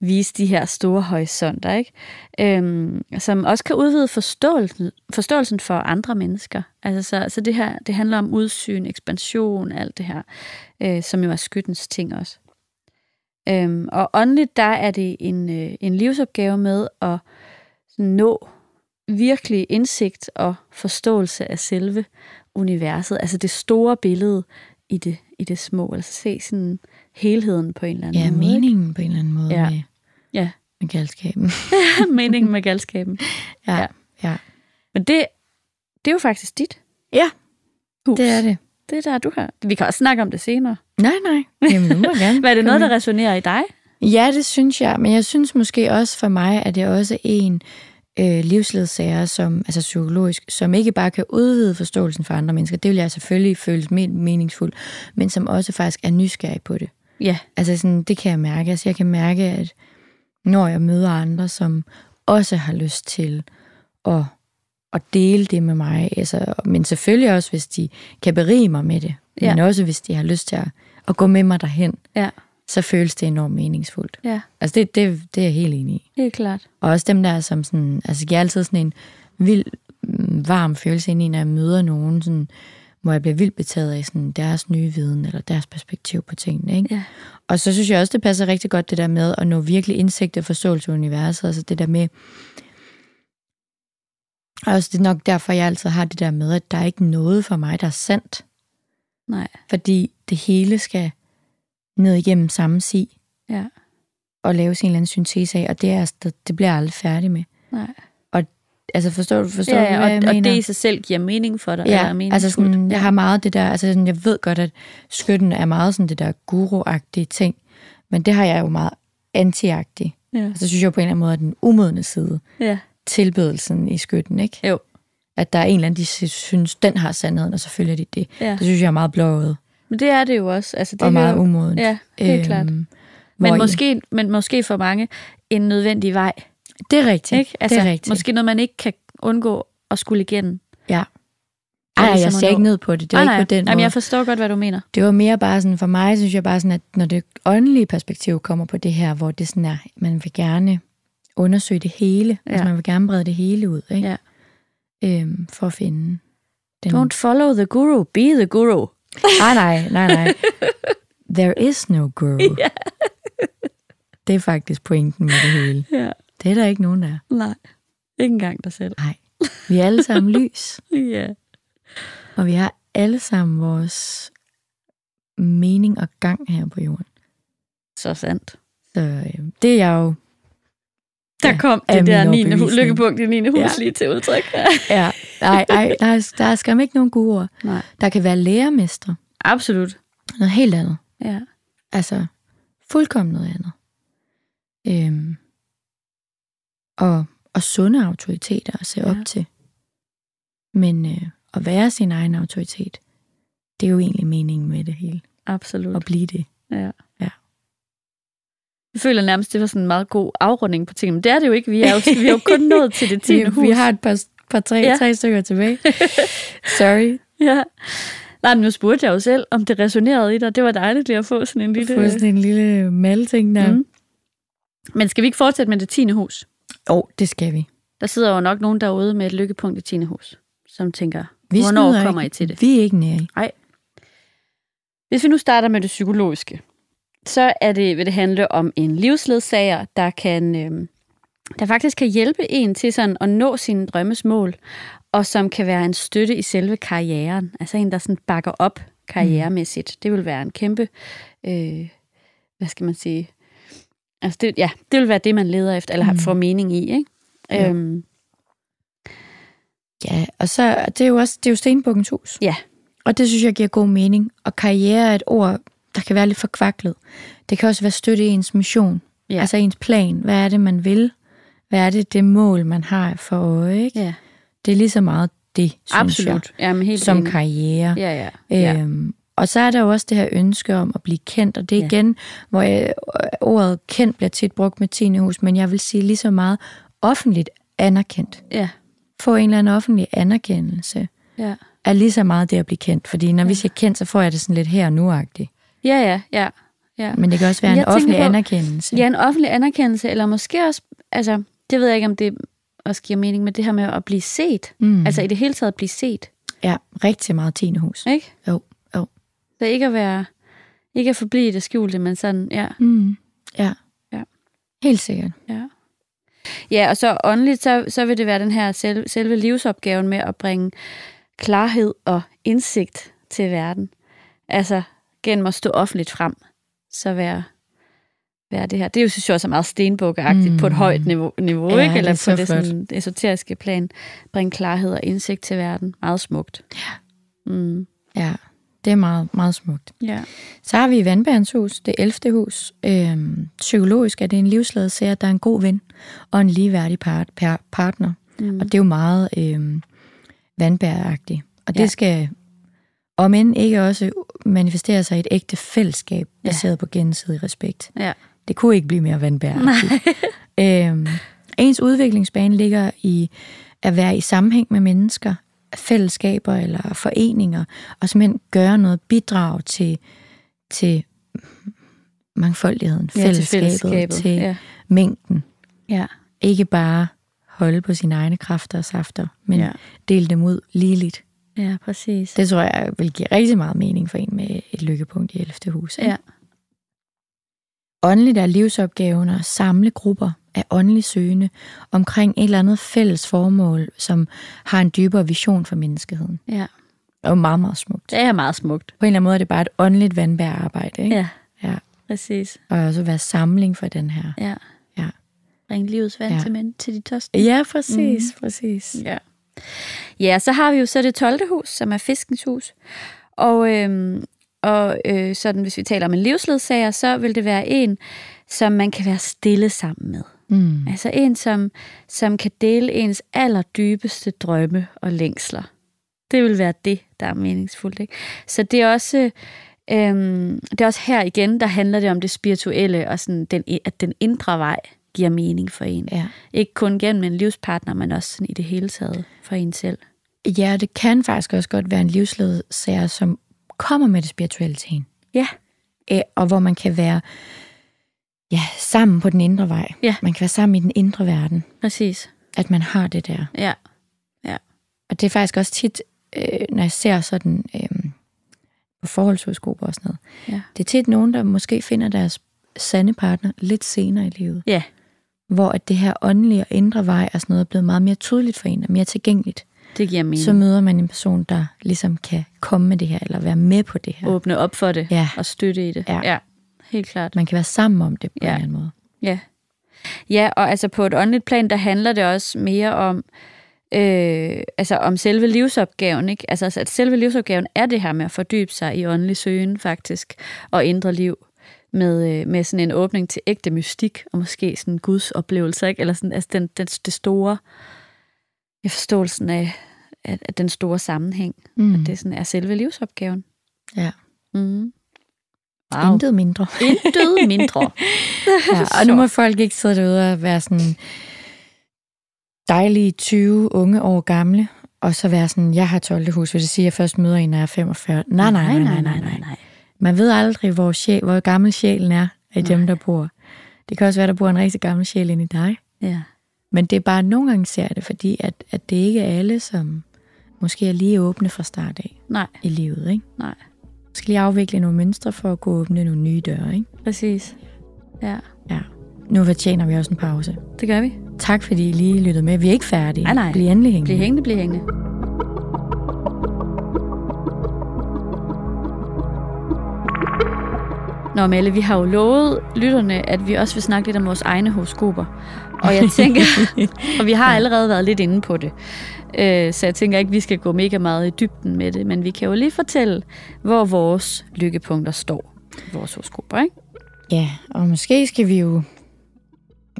Speaker 2: vise de her store horisonter, ikke? Øhm, som også kan udvide forståelsen, forståelsen for andre mennesker. Altså, så, så det her, det handler om udsyn, ekspansion, alt det her, øh, som jo er skyttens ting også. Øhm, og åndeligt, der er det en, øh, en livsopgave med at sådan nå virkelig indsigt og forståelse af selve universet, altså det store billede i det, i det små, altså se sådan helheden på en eller anden
Speaker 1: Ja,
Speaker 2: måde. ikke?
Speaker 1: meningen på en eller anden måde
Speaker 2: Ja.
Speaker 1: med,
Speaker 2: Ja,
Speaker 1: med galskaben.
Speaker 2: meningen med galskaben.
Speaker 1: ja,
Speaker 2: Ja.
Speaker 1: ja.
Speaker 2: Men det, det er jo faktisk dit
Speaker 1: Ja,
Speaker 2: hus.
Speaker 1: det er det.
Speaker 2: Det er der, du har. Vi kan også snakke om det senere.
Speaker 1: Nej, nej. Jamen, du må gerne.
Speaker 2: Hvad er det noget, der resonerer i dig?
Speaker 1: Ja, det synes jeg. Men jeg synes måske også for mig, at det er også en øh, livsledsager, som, altså psykologisk, som ikke bare kan udvide forståelsen for andre mennesker. Det vil jeg selvfølgelig føle me- meningsfuldt, men som også faktisk er nysgerrig på det.
Speaker 2: Ja,
Speaker 1: Altså sådan, det kan jeg mærke. Altså jeg kan mærke, at når jeg møder andre, som også har lyst til at, at dele det med mig, altså, men selvfølgelig også, hvis de kan berige mig med det,
Speaker 2: Ja.
Speaker 1: men også hvis de har lyst til at, at gå med mig derhen,
Speaker 2: ja,
Speaker 1: så føles det enormt meningsfuldt.
Speaker 2: ja,
Speaker 1: Altså det, det, det er jeg helt enig i.
Speaker 2: helt klart.
Speaker 1: Og også dem der, som sådan, altså giver altid sådan en vild, mm, varm følelse ind i, når jeg møder nogen, sådan, hvor jeg bliver vildt betaget af sådan, deres nye viden, eller deres perspektiv på tingene. Ikke?
Speaker 2: Ja.
Speaker 1: Og så synes jeg også, det passer rigtig godt det der med at nå virkelig indsigt og forståelse af universet. Altså det der med, og også det er nok derfor, jeg altid har det der med, at der er ikke noget for mig, der er sandt.
Speaker 2: Nej,
Speaker 1: Fordi det hele skal ned igennem samme si
Speaker 2: ja,
Speaker 1: og laves en eller anden syntese af, og det, er, det, det bliver jeg aldrig færdig med.
Speaker 2: nej.
Speaker 1: Altså forstår du, forstår
Speaker 2: Ja,
Speaker 1: du hvad
Speaker 2: ja,
Speaker 1: jeg
Speaker 2: og, og
Speaker 1: mener?
Speaker 2: det i sig selv giver mening for dig. eller
Speaker 1: Ja, altså
Speaker 2: meningsfuldt.
Speaker 1: sådan, jeg har meget det der, altså sådan, jeg ved godt, at skytten er meget sådan det der guru-agtige ting, men det har jeg jo meget anti-agtigt.
Speaker 2: Ja.
Speaker 1: Altså, så synes jeg på en eller anden måde, at den umodne side,
Speaker 2: ja,
Speaker 1: tilbedelsen i skytten, ikke?
Speaker 2: jo.
Speaker 1: At der er en eller anden, de synes, den har sandheden, og så følger de det.
Speaker 2: Ja.
Speaker 1: Det synes jeg er meget blåøjet
Speaker 2: Men det er det jo også. Altså, det
Speaker 1: og meget umodent.
Speaker 2: Ja, helt øhm, klart. Men måske, men måske for mange en nødvendig vej.
Speaker 1: Det er rigtigt.
Speaker 2: Ikke? Altså,
Speaker 1: det er rigtigt.
Speaker 2: Måske noget, man ikke kan undgå at skulle igennem.
Speaker 1: Ja. Ej, jeg ser ikke ned på det. Det er ikke på den
Speaker 2: Jamen,
Speaker 1: måde.
Speaker 2: jeg forstår godt, hvad du mener.
Speaker 1: Det var mere bare sådan, for mig synes jeg bare sådan, at når det åndelige perspektiv kommer på det her, hvor det sådan er, man vil gerne undersøge det hele. Ja. Altså man vil gerne brede det hele ud, ikke?
Speaker 2: Ja.
Speaker 1: Øhm, for at finde den...
Speaker 2: Don't follow the guru, be the guru.
Speaker 1: Nej, nej, nej, nej. There is no guru.
Speaker 2: Ja.
Speaker 1: Det er faktisk pointen med det hele.
Speaker 2: Ja.
Speaker 1: Det er der ikke nogen, der er.
Speaker 2: Nej, ikke engang dig selv.
Speaker 1: Nej. Vi er alle sammen lys,
Speaker 2: Ja.
Speaker 1: og vi har alle sammen vores mening og gang her på jorden.
Speaker 2: Så sandt.
Speaker 1: Så øh, det er jeg jo
Speaker 2: Der
Speaker 1: Ja,
Speaker 2: kom
Speaker 1: er
Speaker 2: det der
Speaker 1: min
Speaker 2: 9. Hu- lykkepunkt i 9. hus
Speaker 1: Ja.
Speaker 2: lige til udtryk.
Speaker 1: Ja, nej, nej, der er, der er skam ikke nogen gode ord.
Speaker 2: Nej.
Speaker 1: Der kan være lærermestre,
Speaker 2: Absolut.
Speaker 1: noget helt andet.
Speaker 2: Ja.
Speaker 1: Altså, fuldkommen noget andet. Øhm, og, og sunde autoriteter at se
Speaker 2: Ja.
Speaker 1: ja. op til. Men øh, at være sin egen autoritet, det er jo egentlig meningen med det hele.
Speaker 2: Absolut.
Speaker 1: At blive det.
Speaker 2: Ja. Jeg føler nærmest, det var sådan en meget god afrunding på tingene. Men det er det jo ikke. Vi er jo, vi er jo kun nået til det 10.
Speaker 1: Vi,
Speaker 2: hus.
Speaker 1: vi har et par, par tre,
Speaker 2: Ja.
Speaker 1: tre stykker tilbage. Sorry.
Speaker 2: Ja. Nej, men nu spurgte jeg jo selv, om det resonerede i dig. Det var dejligt lige at få sådan en lille...
Speaker 1: Få sådan en lille malting der.
Speaker 2: Mm. Men skal vi ikke fortsætte med det 10. hus?
Speaker 1: Oh, det skal vi.
Speaker 2: Der sidder jo nok nogen derude med et lykkepunkt i 10. hus, som tænker,
Speaker 1: vi
Speaker 2: hvornår kommer
Speaker 1: ikke.
Speaker 2: I til det?
Speaker 1: Vi er ikke nære i.
Speaker 2: Hvis vi nu starter med det psykologiske, så er det, vil det handle om en livsledsager, der kan øh, der faktisk kan hjælpe en til sådan at nå sine drømmesmål, og som kan være en støtte i selve karrieren. Altså en, der sådan bakker op karrieremæssigt. Det vil være en kæmpe, øh, hvad skal man sige, altså det, ja, det vil være det, man leder efter, eller mm. får mening i, ikke? Ja. Øhm.
Speaker 1: ja, og så det er jo også det er jo Stenbukkens hus.
Speaker 2: Ja.
Speaker 1: Og det synes jeg giver god mening. Og karriere er et ord, der kan være lidt forkvaklet. Det kan også være støtte i ens mission. Ja. Altså ens plan. Hvad er det, man vil? Hvad er det, det mål, man har for øje? Ikke?
Speaker 2: Ja.
Speaker 1: Det er lige så meget det, synes
Speaker 2: Absolut.
Speaker 1: jeg,
Speaker 2: Jamen, helt
Speaker 1: som
Speaker 2: enig.
Speaker 1: karriere.
Speaker 2: Ja, ja. ja.
Speaker 1: Øhm, og så er der jo også det her ønske om at blive kendt, og det er
Speaker 2: Ja.
Speaker 1: igen, hvor jeg, ordet kendt bliver tit brugt med Tinehus, men jeg vil sige lige så meget offentligt anerkendt.
Speaker 2: ja.
Speaker 1: Få en eller anden offentlig anerkendelse
Speaker 2: Ja.
Speaker 1: er lige så meget det at blive kendt, fordi når vi siger kendt, så får jeg det sådan lidt her og nu-agtigt.
Speaker 2: Ja, ja, ja. ja.
Speaker 1: Men det kan også være en
Speaker 2: jeg tænker
Speaker 1: offentlig
Speaker 2: på-
Speaker 1: anerkendelse.
Speaker 2: Ja, en offentlig anerkendelse, eller måske også, altså, det ved jeg ikke, om det også giver mening, men det her med at blive set.
Speaker 1: Mm.
Speaker 2: Altså i det hele taget at blive set,
Speaker 1: Ja, rigtig meget Tinehus.
Speaker 2: ikke?
Speaker 1: Jo, jo.
Speaker 2: Så ikke at være, ikke at forblive det skjulte, men sådan, ja.
Speaker 1: Mm. Ja.
Speaker 2: Ja.
Speaker 1: Helt sikkert.
Speaker 2: Ja, ja og så åndeligt, så, så vil det være den her selve, selve livsopgaven med at bringe klarhed og indsigt til verden. Altså gennem at stå offentligt frem, så være, være det her. Det er jo, synes jeg også er meget stenbukkeagtigt mm. på et
Speaker 1: Mm.
Speaker 2: højt niveau, niveau
Speaker 1: Ja,
Speaker 2: ikke?
Speaker 1: det
Speaker 2: eller
Speaker 1: er
Speaker 2: på
Speaker 1: så
Speaker 2: det
Speaker 1: flot.
Speaker 2: sådan, esoteriske plan. Bringe klarhed og indsigt til verden. Meget smukt. Ja. Mm.
Speaker 1: Ja, det er meget, meget smukt.
Speaker 2: Ja.
Speaker 1: Så har vi Vandbærens hus, det 11. hus. Øhm, psykologisk er det en livsledelse, at der er en god ven og en ligeværdig part, per, partner.
Speaker 2: Mm.
Speaker 1: Og det er jo meget øhm, vandbæragtigt. Og det
Speaker 2: Ja.
Speaker 1: skal om end ikke også manifestere sig et ægte fællesskab,
Speaker 2: Ja.
Speaker 1: baseret på gensidig respekt.
Speaker 2: Ja.
Speaker 1: Det kunne ikke blive mere vandbæragtigt. øhm, ens udviklingsbane ligger i at være i sammenhæng med mennesker, fællesskaber eller foreninger, og simpelthen gøre noget bidrag til, til mangfoldigheden,
Speaker 2: Ja, til
Speaker 1: fællesskabet,
Speaker 2: fællesskabet,
Speaker 1: til
Speaker 2: ja.
Speaker 1: mængden.
Speaker 2: Ja.
Speaker 1: Ikke bare holde på sine egne kræfter og safter, men
Speaker 2: Ja.
Speaker 1: ja. dele dem ud ligeligt.
Speaker 2: Ja, præcis.
Speaker 1: Det tror jeg vil give rigtig meget mening for en med et lykkepunkt i 11. hus. ikke?
Speaker 2: Ja.
Speaker 1: Åndeligt er livsopgaven at samle grupper af åndeligt søgende omkring et eller andet fælles formål, som har en dybere vision for menneskeheden.
Speaker 2: Ja.
Speaker 1: Jo meget, meget smukt.
Speaker 2: Det er meget smukt.
Speaker 1: På en eller anden måde er det bare et åndeligt vandbærarbejde. Ikke?
Speaker 2: Ja,
Speaker 1: ja.
Speaker 2: præcis.
Speaker 1: Og også være samling for den her.
Speaker 2: Ja.
Speaker 1: Ja.
Speaker 2: Bring livets vand
Speaker 1: Ja.
Speaker 2: til, mænd, til de tørste.
Speaker 1: Ja, præcis, mm. præcis.
Speaker 2: Ja. Ja, så har vi jo så det 12. hus, som er fiskens hus. Og, øhm, og øh, sådan, hvis vi taler om en livsledsager, så vil det være en, som man kan være stille sammen med.
Speaker 1: Mm.
Speaker 2: Altså en, som, som kan dele ens allerdybeste drømme og længsler. Det vil være det, der er meningsfuldt. Ikke? Så det er også... Øhm, det er også her igen, der handler det om det spirituelle, og sådan den, at den indre vej giver mening for en.
Speaker 1: Ja.
Speaker 2: Ikke kun gennem en livspartner, men også sådan i det hele taget for en selv.
Speaker 1: ja, det kan faktisk også godt være en livsledsager, som kommer med det spirituelle til en.
Speaker 2: Ja.
Speaker 1: Øh, Og hvor man kan være ja, sammen på den indre vej.
Speaker 2: Ja.
Speaker 1: Man kan være sammen i den indre verden.
Speaker 2: Præcis.
Speaker 1: At man har det der.
Speaker 2: Ja.
Speaker 1: Og det er faktisk også tit, øh, når jeg ser sådan øh, på forholdshoroskoper og sådan noget.
Speaker 2: Ja.
Speaker 1: Det er tit nogen, der måske finder deres sande partner lidt senere i livet.
Speaker 2: Ja.
Speaker 1: Hvor at det her åndelige og indre vej og sådan noget er blevet meget mere tydeligt for en og mere tilgængeligt.
Speaker 2: Det giver mening.
Speaker 1: Så møder man en person, der ligesom kan komme med det her, eller være med på det her.
Speaker 2: Åbne op for det
Speaker 1: Ja.
Speaker 2: og støtte i det.
Speaker 1: Ja.
Speaker 2: ja. Helt klart.
Speaker 1: Man kan være sammen om det på
Speaker 2: Ja.
Speaker 1: en eller anden måde.
Speaker 2: Ja. Ja, og altså på et åndeligt plan, der handler det også mere om, øh, altså om selve livsopgaven, ikke? Altså at selve livsopgaven er det her med at fordybe sig i åndelig søgen faktisk, og ændre liv med, øh, med sådan en åbning til ægte mystik, og måske sådan Guds oplevelse, ikke? Eller sådan, altså den, den, det store, ja, forståelsen af, af, af den store sammenhæng,
Speaker 1: Mm.
Speaker 2: at det sådan er selve livsopgaven.
Speaker 1: Ja.
Speaker 2: Mm.
Speaker 1: Wow. Intet mindre.
Speaker 2: Intet mindre.
Speaker 1: Ja, og nu må folk ikke sidde derude og være sådan dejlige 20 unge år gamle, og så være sådan, jeg har 12. hus, vil det sige, at jeg først møder en, når jeg er 45. Nej, nej, nej, nej, nej, nej.
Speaker 2: nej.
Speaker 1: Man ved aldrig, hvor, sjæl, hvor gammel sjælen er af dem, der bor. Det kan også være, der bor en rigtig gammel sjæl inde i dig.
Speaker 2: Ja.
Speaker 1: Men det er bare, nogle gange ser det, fordi at, at det ikke er alle, som måske er lige åbne fra start af
Speaker 2: Nej,
Speaker 1: i livet. Ikke?
Speaker 2: nej.
Speaker 1: Måske skal lige afvikle nogle mønstre for at kunne åbne nogle nye døre, ikke?
Speaker 2: Præcis. Ja,
Speaker 1: Ja. Nu fortjener vi også en pause.
Speaker 2: det gør vi.
Speaker 1: Tak fordi I lige lyttede med. Vi er ikke færdige.
Speaker 2: Nej, nej.
Speaker 1: Bliv endelig hængende.
Speaker 2: Bliv hængende, bliv hængende. Nå, Melle, vi har jo lovet lytterne, at vi også vil snakke lidt om vores egne horoskoper. Og jeg tænker, og vi har allerede været lidt inde på det. Øh, Så jeg tænker ikke, vi skal gå mega meget i dybden med det, men vi kan jo lige fortælle, hvor vores lykkepunkter står. Vores horoskoper, ikke?
Speaker 1: Ja, og måske skal vi jo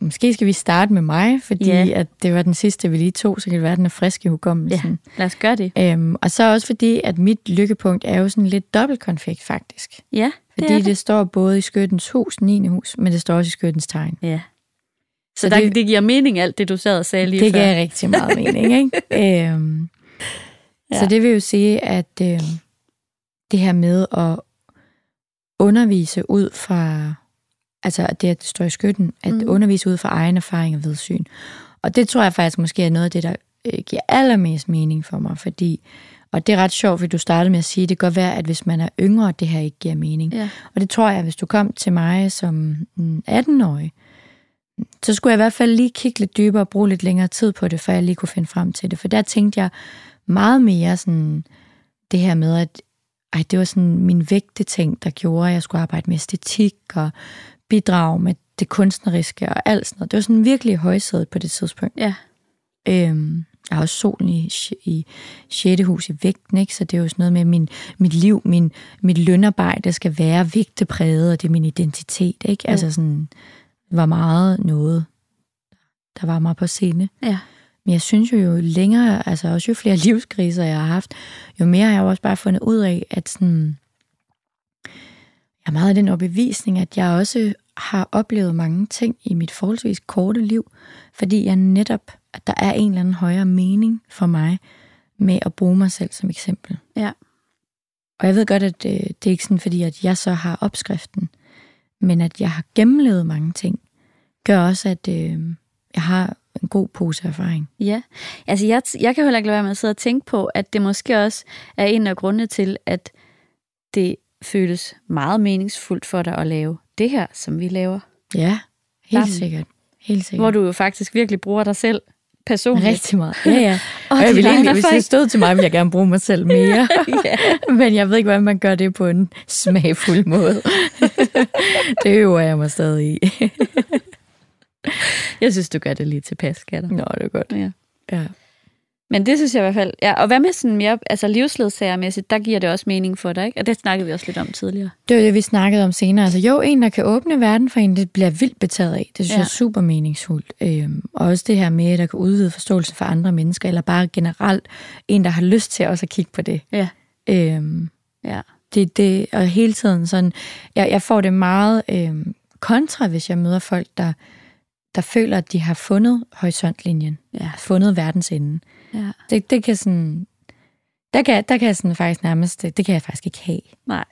Speaker 1: måske skal vi starte med mig, fordi
Speaker 2: Ja.
Speaker 1: at det var den sidste, vi lige tog, så kan det være, at den er frisk i hukommelsen.
Speaker 2: Lad os gøre det.
Speaker 1: Øhm, og så også fordi, at mit lykkepunkt er jo sådan lidt dobbeltkonfekt faktisk.
Speaker 2: Ja,
Speaker 1: Fordi
Speaker 2: det er
Speaker 1: det,
Speaker 2: det.
Speaker 1: det står både i skyttens hus, 9. hus, men det står også i skyttens tegn.
Speaker 2: Ja. Så,
Speaker 1: Så
Speaker 2: der,
Speaker 1: det-
Speaker 2: det giver mening, alt det, du sad og sagde lige
Speaker 1: det
Speaker 2: før.
Speaker 1: gav rigtig meget mening, ikke? Øhm, ja. Så
Speaker 2: Ja.
Speaker 1: det vil jo sige, at øhm, det her med at undervise ud fra, altså det, at det står i skytten, at mm. undervise ud fra egen erfaring og vidsyn. Og det tror jeg faktisk måske er noget af det, der øh, giver allermest mening for mig, fordi, og det er ret sjovt, fordi du startede med at sige, det kan godt være, at hvis man er yngre, det her ikke giver mening.
Speaker 2: Ja.
Speaker 1: Og det tror jeg, hvis du kom til mig som mm, 18-årig, så skulle jeg i hvert fald lige kigge lidt dybere og bruge lidt længere tid på det, før jeg lige kunne finde frem til det. For der tænkte jeg meget mere sådan det her med, at ej, det var sådan min vægte ting, der gjorde, at jeg skulle arbejde med æstetik og bidrage med det kunstneriske og alt sådan noget. Det var sådan virkelig højsædet på det tidspunkt.
Speaker 2: Ja.
Speaker 1: Øhm, jeg har også solen i, i 6. hus i vægten, ikke? så det er jo sådan noget med, min, mit liv, min, mit lønarbejde skal være vægtepræget, og det er min identitet. Ikke?
Speaker 2: Jo.
Speaker 1: Altså sådan, var meget noget, der var meget på scene.
Speaker 2: Ja.
Speaker 1: Men jeg synes jo, jo længere, altså også jo flere livskriser jeg har haft, jo mere har jeg jo også bare fundet ud af, at sådan, jeg er meget af den overbevisning, at jeg også har oplevet mange ting i mit forholdsvis korte liv, fordi jeg netop, at der er en eller anden højere mening for mig med at bruge mig selv som eksempel.
Speaker 2: Ja.
Speaker 1: Og jeg ved godt, at øh, det er ikke sådan, fordi at jeg så har opskriften, men at jeg har gennemlevet mange ting, gør også, at øh, jeg har en god pose erfaring.
Speaker 2: Ja, altså jeg, jeg kan heller ikke lade være med at sidde og tænke på, at det måske også er en af grundene til, at det føles meget meningsfuldt for dig at lave det her, som vi laver.
Speaker 1: Ja, helt
Speaker 2: Sammen.
Speaker 1: sikkert. Helt sikkert.
Speaker 2: Hvor du jo faktisk virkelig bruger dig selv personligt.
Speaker 1: Rigtig meget. Ja, ja.
Speaker 2: Og
Speaker 1: jeg vil
Speaker 2: egen
Speaker 1: egentlig, hvis det stod til mig, ville jeg gerne bruge mig selv mere.
Speaker 2: ja.
Speaker 1: Men jeg ved ikke, hvordan man gør det på en smagfuld måde. det øver jeg mig stadig i.
Speaker 2: Jeg synes, du gør det lige tilpas, skatter.
Speaker 1: Nå, det er godt.
Speaker 2: Ja.
Speaker 1: Ja.
Speaker 2: Men det synes jeg i hvert fald. Ja, og hvad med sådan mere altså livsledsagermæssigt, der giver det også mening for dig, ikke? Og det snakkede vi også lidt om tidligere.
Speaker 1: Det var det, vi snakkede om senere. Altså jo, en, der kan åbne verden for en, det bliver vildt betaget af. Det synes
Speaker 2: Ja.
Speaker 1: jeg er super meningsfuldt. Øhm, og også det her med, at der kan udvide forståelse for andre mennesker, eller bare generelt en, der har lyst til også at kigge på det.
Speaker 2: Ja.
Speaker 1: Øhm,
Speaker 2: Ja.
Speaker 1: det, det, og hele tiden sådan, jeg, jeg får det meget øhm, kontra, hvis jeg møder folk, der, der føler, at de har fundet horisontlinjen,
Speaker 2: Ja.
Speaker 1: fundet verdens ende.
Speaker 2: Ja.
Speaker 1: Det, det kan sådan, der kan, der kan jeg sådan faktisk nærmest, det, det kan jeg faktisk ikke have.
Speaker 2: Nej.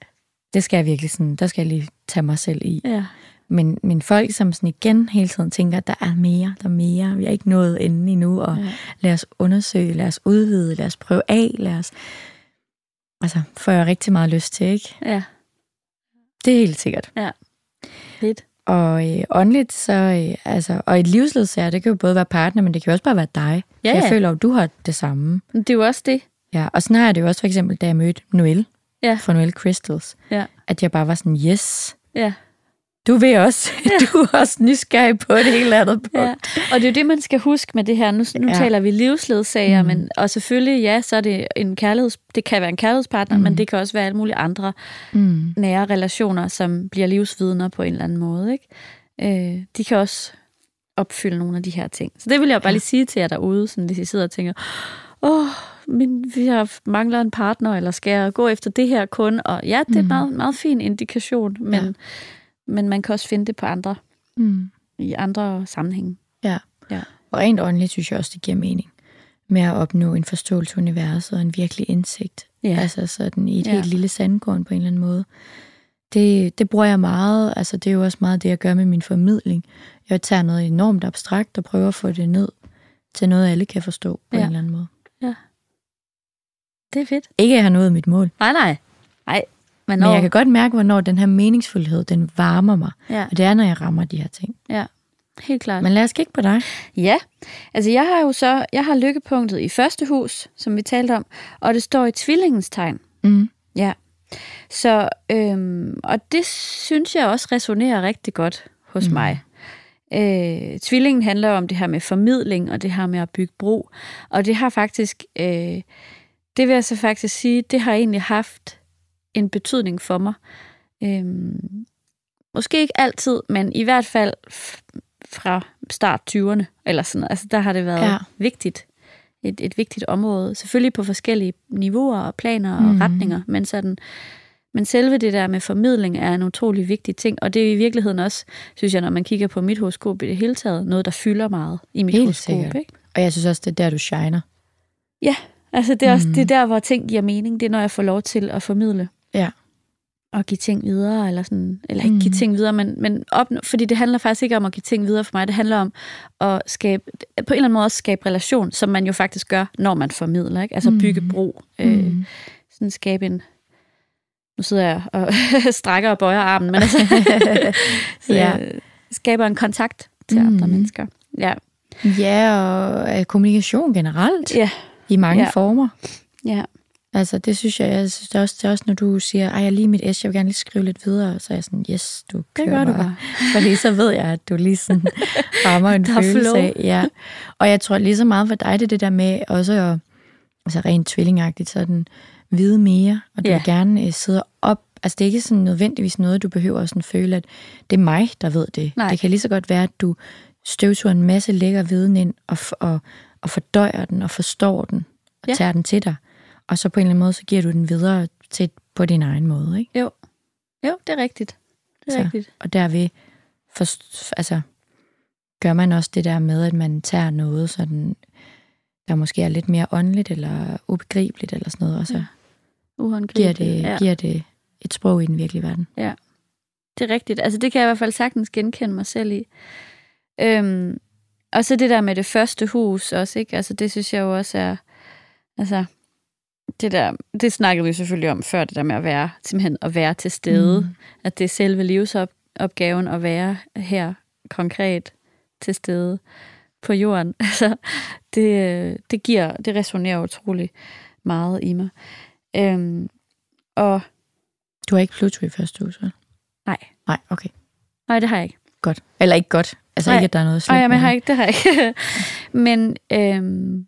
Speaker 1: Det skal jeg virkelig sådan, der skal jeg lige tage mig selv i.
Speaker 2: Ja.
Speaker 1: Men, men folk, som sådan igen hele tiden tænker, der er mere, der er mere, vi har ikke nået enden endnu, og
Speaker 2: Ja.
Speaker 1: ja. lad os undersøge, lad os udvide, lad os prøve af, lad os... Altså, får jeg rigtig meget lyst til, ikke?
Speaker 2: Ja.
Speaker 1: Det er helt sikkert.
Speaker 2: Fedt.
Speaker 1: Og øh, åndeligt, så, øh, altså, og et livsledsager, det kan jo både være partner, men det kan jo også bare være dig.
Speaker 2: Ja,
Speaker 1: Så jeg
Speaker 2: ja.
Speaker 1: føler jo, du har det samme.
Speaker 2: Det er jo også det.
Speaker 1: Ja, og sådan har jeg det jo også for eksempel, da jeg mødte Noel
Speaker 2: Ja.
Speaker 1: fra Noel Crystals.
Speaker 2: Ja.
Speaker 1: At jeg bare var sådan, yes,
Speaker 2: Ja.
Speaker 1: Du vil også. du er også nysgerrig på det hele andet punkt.
Speaker 2: Ja, og det er jo det, man skal huske med det her. Nu, nu ja.
Speaker 1: Ja.
Speaker 2: taler vi livsledsager, mm. Men, og selvfølgelig, ja, så er det en kærligheds, det kan være en kærlighedspartner, mm. Men det kan også være alle mulige andre
Speaker 1: Mm.
Speaker 2: nære relationer, som bliver livsvidner på en eller anden måde. Ikke? Øh, de kan også opfylde nogle af de her ting. Så det vil jeg bare
Speaker 1: Ja.
Speaker 2: lige sige til jer derude, sådan, hvis I sidder og tænker, åh, min, vi har mangler en partner, eller skal jeg gå efter det her kun? Og ja, det er en
Speaker 1: Mm.
Speaker 2: meget, meget fin indikation, men,
Speaker 1: Ja.
Speaker 2: Men man kan også finde det på andre,
Speaker 1: Mm.
Speaker 2: i andre sammenhænge.
Speaker 1: Og rent åndeligt synes jeg også, det giver mening med at opnå en forståelse af universet og en virkelig indsigt.
Speaker 2: Ja.
Speaker 1: Altså sådan i et
Speaker 2: Ja.
Speaker 1: ja. helt lille sandkorn på en eller anden måde. Det, det bruger jeg meget. Altså det er jo også meget det, jeg gør med min formidling. Jeg tager noget enormt abstrakt og prøver at få det ned til noget, alle kan forstå på
Speaker 2: Ja.
Speaker 1: en eller anden måde.
Speaker 2: Det er fedt.
Speaker 1: Ikke at jeg har nået mit mål.
Speaker 2: Nej, nej. Nej, Men,
Speaker 1: Men jeg kan godt mærke, hvornår den her meningsfuldhed, den varmer mig.
Speaker 2: Ja.
Speaker 1: Og det er, når jeg rammer de her ting.
Speaker 2: Ja, helt klart.
Speaker 1: Men lad os kigge på dig.
Speaker 2: Ja, altså jeg har jo så, jeg har lykkepunktet i første hus, som vi talte om, og det står i tvillingens tegn.
Speaker 1: Mm.
Speaker 2: Ja. Så, øhm, og det synes jeg også resonerer rigtig godt hos mm. mig. Øh, tvillingen handler om det her med formidling, og det her med at bygge bro. Og det har faktisk, øh, det vil jeg så faktisk sige, det har egentlig haft en betydning for mig. Øh, måske ikke altid, men i hvert fald fra start 20'erne, eller sådan. Altså, der har det været ja. vigtigt. Et, et vigtigt område. Selvfølgelig på forskellige niveauer og planer og mm. retninger, men sådan... Men selve det der med formidling er en utrolig vigtig ting, og det er i virkeligheden også, synes jeg, når man kigger på mit horoskop i det hele taget, noget, der fylder meget i mit
Speaker 1: Helt
Speaker 2: horoskop.
Speaker 1: sikkert.
Speaker 2: Ikke?
Speaker 1: Og jeg synes også, det er der, du shiner.
Speaker 2: Ja, altså det er, også, det er der, hvor ting giver mening. Det er, når jeg får lov til at formidle. Og give ting videre, eller, sådan, eller ikke give ting videre, men, men opnå, fordi det handler faktisk ikke om at give ting videre for mig. Det handler om at skabe, på en eller anden måde også skabe relation, som man jo faktisk gør, når man formidler. Ikke? Altså bygge bro. Øh, sådan skabe en, nu sidder jeg og strækker og bøjer armen, men altså, så,
Speaker 1: Ja.
Speaker 2: øh, skaber en kontakt til mm. andre mennesker. Ja,
Speaker 1: Ja, og øh, kommunikation generelt.
Speaker 2: ja,
Speaker 1: I mange
Speaker 2: Ja.
Speaker 1: former.
Speaker 2: ja.
Speaker 1: Altså, det synes jeg, jeg synes det er også, det er også, når du siger, ej, jeg er lige mit S, jeg vil gerne lige skrive lidt videre, så er jeg sådan, yes, du
Speaker 2: Det
Speaker 1: kører
Speaker 2: gør du bare.
Speaker 1: Fordi så ved jeg, at du lige sådan rammer en
Speaker 2: Der er
Speaker 1: følelse
Speaker 2: flow.
Speaker 1: af. Ja. Og jeg tror lige så meget for dig, det er det der med også at, altså rent tvillingagtigt, sådan vide mere, og du
Speaker 2: Ja.
Speaker 1: vil gerne øh, sidde op. Altså det er ikke sådan nødvendigvis noget, du behøver at sådan føle, at det er mig, der ved det.
Speaker 2: Nej.
Speaker 1: Det kan lige så godt være, at du støvsuger en masse lækker viden ind, og, og, og fordøjer den, og forstår den, og
Speaker 2: ja.
Speaker 1: tager den til dig. Og så på en eller anden måde, så giver du den videre til på din egen måde. Ikke?
Speaker 2: Jo. Jo, det er rigtigt. Det er
Speaker 1: Så.
Speaker 2: rigtigt.
Speaker 1: Og derved for, altså, gør man også det der med, at man tager noget, sådan, der måske er lidt mere åndeligt eller ubegribeligt eller sådan noget, og så giver,
Speaker 2: Uhåndgribeligt.
Speaker 1: det,
Speaker 2: ja.
Speaker 1: ja. giver det et sprog i den virkelige verden.
Speaker 2: Det er rigtigt. Altså, det kan jeg i hvert fald sagtens genkende mig selv i. Øhm, og så det der med det første hus også, ikke? Altså, det synes jeg jo også er... Altså, det der, det snakkede vi selvfølgelig om før, det der med at være, simpelthen at være til stede. Mm. At det er selve livsopgaven at være her konkret til stede på jorden. Altså, det, det giver, det resonerer utrolig meget i mig. Øhm, og
Speaker 1: Du har ikke Pluto i første hus, vel?
Speaker 2: nej,
Speaker 1: Nej, okay.
Speaker 2: nej, det har jeg ikke.
Speaker 1: Godt. Eller ikke godt. Altså
Speaker 2: Nej.
Speaker 1: ikke, at der er noget
Speaker 2: Nej,
Speaker 1: slemt
Speaker 2: jamen,
Speaker 1: med
Speaker 2: jeg har ikke, det har jeg ikke. Men øhm,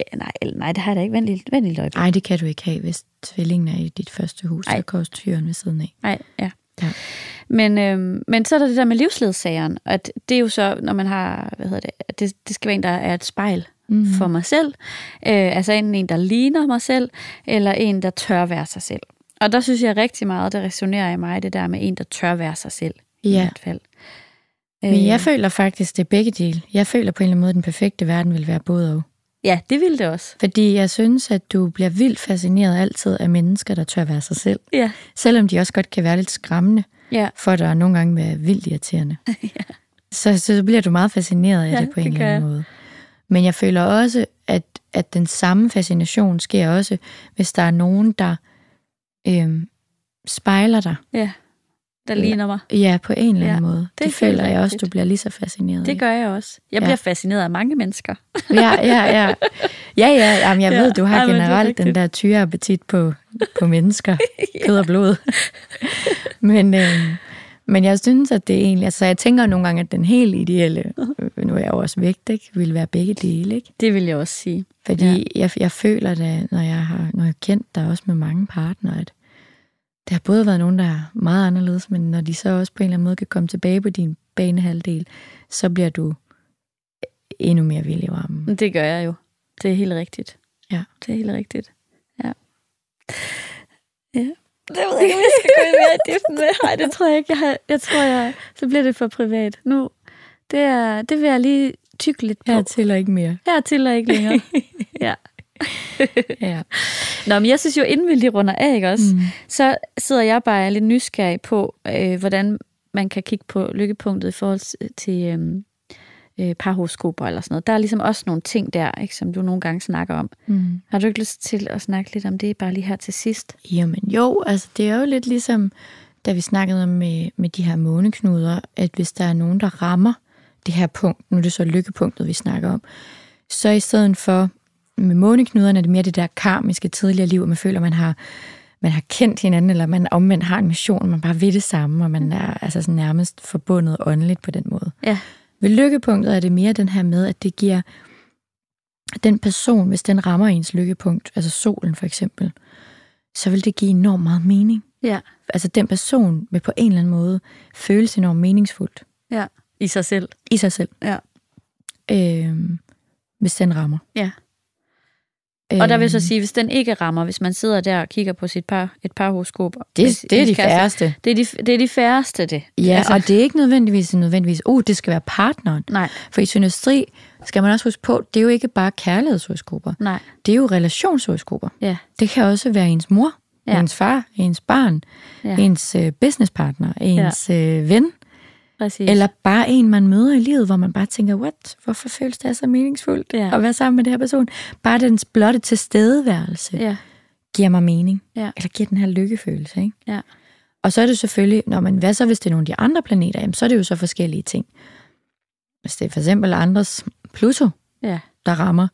Speaker 2: øh, nej, nej, det har jeg da ikke. Vent lige, vent lige et øjeblik.
Speaker 1: Ej, det kan du ikke have, hvis tvillingen er i dit første hus.
Speaker 2: Ej.
Speaker 1: Så koster tyren ved siden af.
Speaker 2: Nej, ja.
Speaker 1: Ja.
Speaker 2: Men, øhm, men så er der det der med livsledsageren, at det er jo så, når man har, hvad hedder det, at det, det skal være en, der er et spejl mm. for mig selv. Øh, altså enten en, der ligner mig selv, eller en, der tør være sig selv. Og der synes jeg rigtig meget, det resonerer i mig, det der med en, der tør være sig selv. I
Speaker 1: Ja.
Speaker 2: hvert fald.
Speaker 1: Men jeg føler faktisk, det er begge dele. Jeg føler på en eller anden måde, at den perfekte verden vil være både og.
Speaker 2: Ja, det ville det også.
Speaker 1: Fordi jeg synes, at du bliver vildt fascineret altid af mennesker, der tør være sig selv.
Speaker 2: Ja.
Speaker 1: Selvom de også godt kan være lidt skræmmende,
Speaker 2: Ja.
Speaker 1: for dig og nogle gange være vildt irriterende. så, så bliver du meget fascineret af
Speaker 2: Ja,
Speaker 1: det på en
Speaker 2: det
Speaker 1: eller anden måde. Men jeg føler også, at, at den samme fascination sker også, hvis der er nogen, der øhm, spejler dig.
Speaker 2: Ja, der
Speaker 1: Ja.
Speaker 2: ligner mig.
Speaker 1: Ja, på en eller anden
Speaker 2: Ja,
Speaker 1: måde.
Speaker 2: det
Speaker 1: Det,
Speaker 2: er
Speaker 1: det føler jeg også, du bliver lige så fascineret
Speaker 2: Det gør jeg også. Jeg
Speaker 1: Ja.
Speaker 2: bliver fascineret af mange mennesker.
Speaker 1: Ja, ja, ja. Ja, ja, jamen, jeg
Speaker 2: Ja,
Speaker 1: ved, du har
Speaker 2: det er
Speaker 1: generelt den der tyreappetit på, på mennesker. Kød og blod. men, øhm, men jeg synes, at det egentlig... Altså, jeg tænker nogle gange, at den helt ideelle, øh, nu er jeg jo også vægt, ikke, vil være begge dele, ikke?
Speaker 2: Det vil jeg også sige.
Speaker 1: Fordi
Speaker 2: Ja.
Speaker 1: ja. jeg, jeg føler da, når jeg har, når jeg har kendt dig også med mange partnere, at der har både været nogen, der er meget anderledes, men når de så også på en eller anden måde kan komme tilbage på din banehalvdel, så bliver du endnu mere vild i varmen.
Speaker 2: Men Det gør jeg jo. Det er helt rigtigt.
Speaker 1: Ja.
Speaker 2: Det er helt rigtigt. Ja. Ja. Det ved jeg ikke, om jeg skal gå mere i dybden med. Nej, det tror jeg ikke. Jeg, har, jeg tror, jeg, så bliver det for privat. Nu, det, er, det vil jeg lige tykke lidt på.
Speaker 1: Her og ikke mere.
Speaker 2: Hertil og ikke længere. ja.
Speaker 1: Ja.
Speaker 2: Nå, men jeg synes jo, inden vi lige runder af, ikke også?
Speaker 1: Mm.
Speaker 2: så sidder jeg bare lidt nysgerrig på, øh, hvordan man kan kigge på lykkepunktet i forhold til, øh, øh, parhoroskoper eller sådan noget. Der er ligesom også nogle ting der, ikke, som du nogle gange snakker om.
Speaker 1: Mm.
Speaker 2: Har du ikke lyst til at snakke lidt om det, bare lige her til sidst?
Speaker 1: Jamen jo, altså det er jo lidt ligesom, da vi snakkede om med, med de her måneknuder, at hvis der er nogen, der rammer det her punkt, nu er det så lykkepunktet, vi snakker om, så i stedet for med måneknuderne er det mere det der karmiske tidligere liv, og man føler, man har, man har kendt hinanden, eller man omvendt har en mission, og man bare ved det samme, og man er altså sådan nærmest forbundet åndeligt på den måde.
Speaker 2: Ja.
Speaker 1: Ved lykkepunktet er det mere den her med, at det giver den person, hvis den rammer ens lykkepunkt, altså solen for eksempel, så vil det give enormt meget mening.
Speaker 2: Ja.
Speaker 1: Altså den person vil på en eller anden måde føles enormt meningsfuldt
Speaker 2: Ja. I sig selv.
Speaker 1: i sig selv,
Speaker 2: Ja.
Speaker 1: øhm, hvis den rammer.
Speaker 2: Ja. Og der vil jeg så
Speaker 1: Øhm,
Speaker 2: sige, hvis den ikke rammer, hvis man sidder der og kigger på sit par, et par horoskoper.
Speaker 1: det, det er de færreste.
Speaker 2: Det er de, det er de færreste, det.
Speaker 1: Ja, altså, og det er ikke nødvendigvis, nødvendigvis, oh, det skal være partneren.
Speaker 2: Nej,
Speaker 1: For i synastri skal man også huske på, det er jo ikke bare kærlighedshoroskoper.
Speaker 2: nej.
Speaker 1: Det er jo relationshoroskoper.
Speaker 2: Ja,
Speaker 1: Det kan også være ens mor,
Speaker 2: Ja.
Speaker 1: ens far, ens barn,
Speaker 2: ja.
Speaker 1: ens øh, businesspartner, ens ja. øh, ven,
Speaker 2: præcis.
Speaker 1: eller bare en, man møder i livet, hvor man bare tænker, what, hvorfor føles det så meningsfuldt
Speaker 2: Ja.
Speaker 1: at være sammen med den her person? Bare dens blotte tilstedeværelse
Speaker 2: Ja,
Speaker 1: giver mig mening,
Speaker 2: Ja.
Speaker 1: eller giver den her lykkefølelse. Ikke?
Speaker 2: ja.
Speaker 1: Og så er det selvfølgelig, når man, hvad så hvis det er nogle af de andre planeter, jamen, så er det jo så forskellige ting. Hvis det er for eksempel andres Pluto,
Speaker 2: Ja.
Speaker 1: der rammer,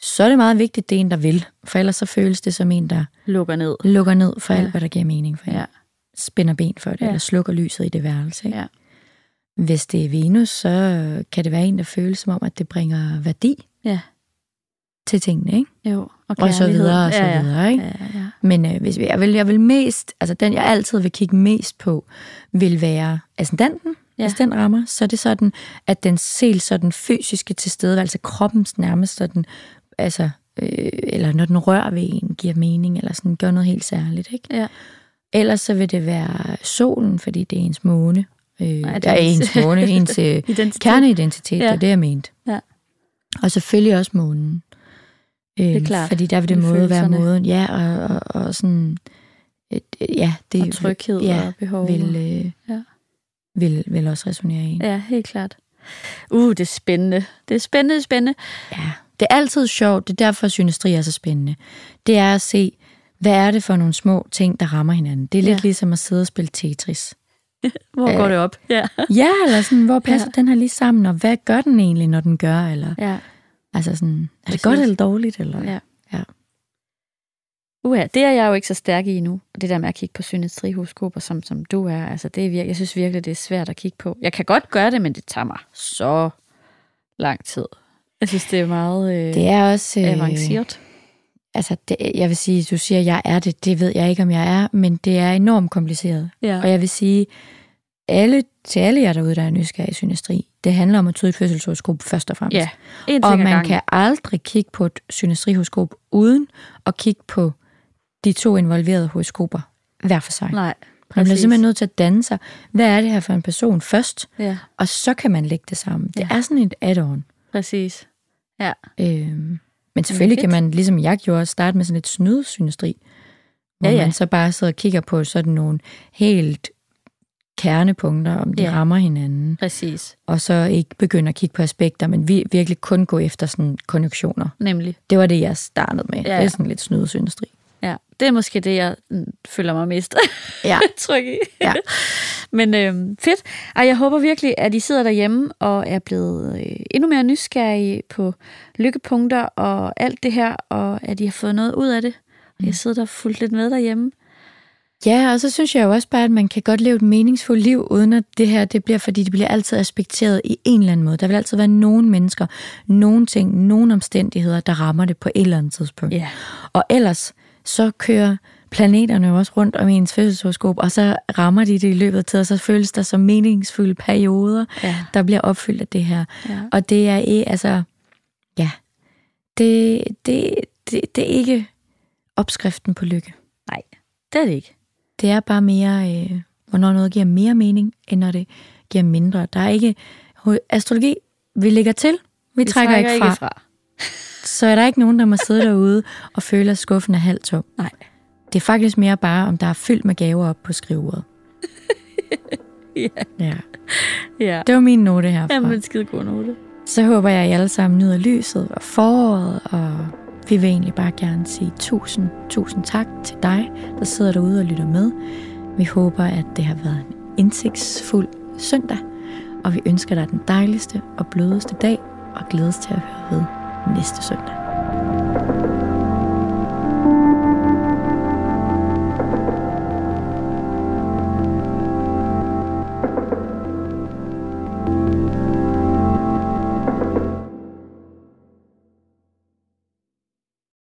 Speaker 1: så er det meget vigtigt, det er en, der vil. For ellers så føles det som en, der
Speaker 2: Lukker ned.
Speaker 1: lukker ned for
Speaker 2: Ja.
Speaker 1: alt, hvad der giver mening for
Speaker 2: Ja.
Speaker 1: ja. Spænder ben for det,
Speaker 2: ja.
Speaker 1: eller slukker lyset i det værelse. Ikke?
Speaker 2: Ja.
Speaker 1: Hvis det er Venus, så kan det være en, der føles som om, at det bringer værdi
Speaker 2: Ja.
Speaker 1: til tingene. Ikke?
Speaker 2: Jo, og
Speaker 1: Og så videre, og så
Speaker 2: ja, ja.
Speaker 1: videre. Ikke?
Speaker 2: Ja, ja.
Speaker 1: Men øh, hvis vi, jeg, vil, jeg vil mest, altså den, jeg altid vil kigge mest på, vil være ascendanten.
Speaker 2: Ja.
Speaker 1: Ja. Hvis den rammer, så er det sådan, at den ser så den fysiske tilstedeværelse, kroppens nærmest sådan, altså, øh, eller når den rører ved en, giver mening, eller sådan, gør noget helt særligt. Ikke?
Speaker 2: Ja.
Speaker 1: Ellers så vil det være solen, fordi det er ens måne. Øh,
Speaker 2: Nej,
Speaker 1: der
Speaker 2: er ens-
Speaker 1: måne, ens øh,
Speaker 2: Identitet.
Speaker 1: kerneidentitet,
Speaker 2: Ja.
Speaker 1: ja. det er jeg mente.
Speaker 2: Ja.
Speaker 1: Og selvfølgelig også månen. Øh,
Speaker 2: Det er klart.
Speaker 1: Fordi der vil det
Speaker 2: Med
Speaker 1: måde være
Speaker 2: følelserne.
Speaker 1: måden, ja, og, og, og sådan, et, ja, det
Speaker 2: Og tryghed
Speaker 1: ja,
Speaker 2: og behov.
Speaker 1: vil, øh,
Speaker 2: Ja.
Speaker 1: vil, vil også resonere i.
Speaker 2: Ja, helt klart. Uh, det er spændende. Det er spændende, spændende.
Speaker 1: Ja. Det er altid sjovt, det er derfor synestri er så spændende. Det er at se, hvad er det for nogle små ting, der rammer hinanden. Det er lidt
Speaker 2: ja.
Speaker 1: ligesom at sidde og spille Tetris.
Speaker 2: Hvor
Speaker 1: Øh,
Speaker 2: går det op? Ja.
Speaker 1: Ja, eller sådan, hvor passer
Speaker 2: Ja.
Speaker 1: den her lige sammen, og hvad gør den egentlig, når den gør, eller
Speaker 2: Ja.
Speaker 1: altså sådan, er
Speaker 2: Præcis.
Speaker 1: det godt eller dårligt, eller?
Speaker 2: Ja.
Speaker 1: ja.
Speaker 2: Uha, det er jeg jo ikke så stærk i nu. Det der med at kigge på synestri-horoskoper, som, som du er, altså det er virkelig, jeg synes virkelig, det er svært at kigge på. Jeg kan godt gøre det, men det tager mig så lang tid. Jeg synes, det er meget øh,
Speaker 1: Det er også...
Speaker 2: øh, avanceret.
Speaker 1: Altså, det, jeg vil sige, du siger, jeg er det, det ved jeg ikke, om jeg er, men det er enormt kompliceret.
Speaker 2: Ja.
Speaker 1: Og jeg vil sige, alle, til alle jer derude, der er nysgerrige i synestri, det handler om at tyde et fødselshoroskop først og fremmest.
Speaker 2: ja, en
Speaker 1: og man
Speaker 2: gangen.
Speaker 1: kan aldrig kigge på et synestrihoroskop uden at kigge på de to involverede horoskoper hver for sig.
Speaker 2: Nej,
Speaker 1: Man bliver
Speaker 2: præcis.
Speaker 1: simpelthen nødt til at danne sig. Hvad er det her for en person først?
Speaker 2: Ja,
Speaker 1: Og så kan man lægge det sammen. Det
Speaker 2: Ja.
Speaker 1: er sådan et add-on.
Speaker 2: præcis. Ja,
Speaker 1: Øhm, men selvfølgelig kan man, ligesom jeg gjorde, starte med sådan et snydesynestri, hvor
Speaker 2: Ja, ja.
Speaker 1: man så bare sidder og kigger på sådan nogle helt kernepunkter, om de
Speaker 2: Ja.
Speaker 1: rammer hinanden,
Speaker 2: præcis.
Speaker 1: og så ikke begynde at kigge på aspekter, men vi, virkelig kun gå efter sådan konjunktioner.
Speaker 2: Nemlig.
Speaker 1: Det var det, jeg startede med.
Speaker 2: Ja,
Speaker 1: Ja. Det er sådan lidt snydesynestri.
Speaker 2: Ja, det er måske det, jeg mm, føler mig mest
Speaker 1: Ja.
Speaker 2: tryg i.
Speaker 1: Ja.
Speaker 2: Men øhm, fedt. Ej, jeg håber virkelig, at I sidder derhjemme og er blevet øh, endnu mere nysgerrige på lykkepunkter og alt det her, og at I har fået noget ud af det. Og jeg sidder der og fulgt lidt med derhjemme.
Speaker 1: Ja, og så synes jeg jo også bare, at man kan godt leve et meningsfuldt liv, uden at det her, det bliver, fordi det bliver altid aspekteret i en eller anden måde. Der vil altid være nogle mennesker, nogle ting, nogle omstændigheder, der rammer det på et eller andet tidspunkt.
Speaker 2: Ja.
Speaker 1: Og ellers, så kører planeterne også rundt om ens fødselshoroskop, og så rammer de det i løbet af tid, og så føles der som meningsfulde perioder,
Speaker 2: Ja.
Speaker 1: der bliver opfyldt af det her.
Speaker 2: Ja.
Speaker 1: Og det er ikke, altså, ja, det, det, det, det er ikke opskriften på lykke.
Speaker 2: Nej, det er det ikke.
Speaker 1: Det er bare mere, øh, hvornår noget giver mere mening, end når det giver mindre. Der er ikke, astrologi, vi lægger til, vi, vi trækker, trækker ikke fra.
Speaker 2: ikke fra.
Speaker 1: Så er der ikke nogen, der må sidde derude og føle, at skuffen er halvt tom.
Speaker 2: Nej.
Speaker 1: Det er faktisk mere bare, om der er fyldt med gaver op på skrivebordet.
Speaker 2: Ja.
Speaker 1: Ja.
Speaker 2: Ja.
Speaker 1: Det var min note herfra.
Speaker 2: Jamen, en skide god note.
Speaker 1: Så håber jeg, at I alle sammen nyder lyset og foråret, og vi vil egentlig bare gerne sige tusind, tusind tak til dig, der sidder derude og lytter med. Vi håber, at det har været en indsigtsfuld søndag, og vi ønsker dig den dejligste og blødeste dag, og glædes til at høre ved næste søndag.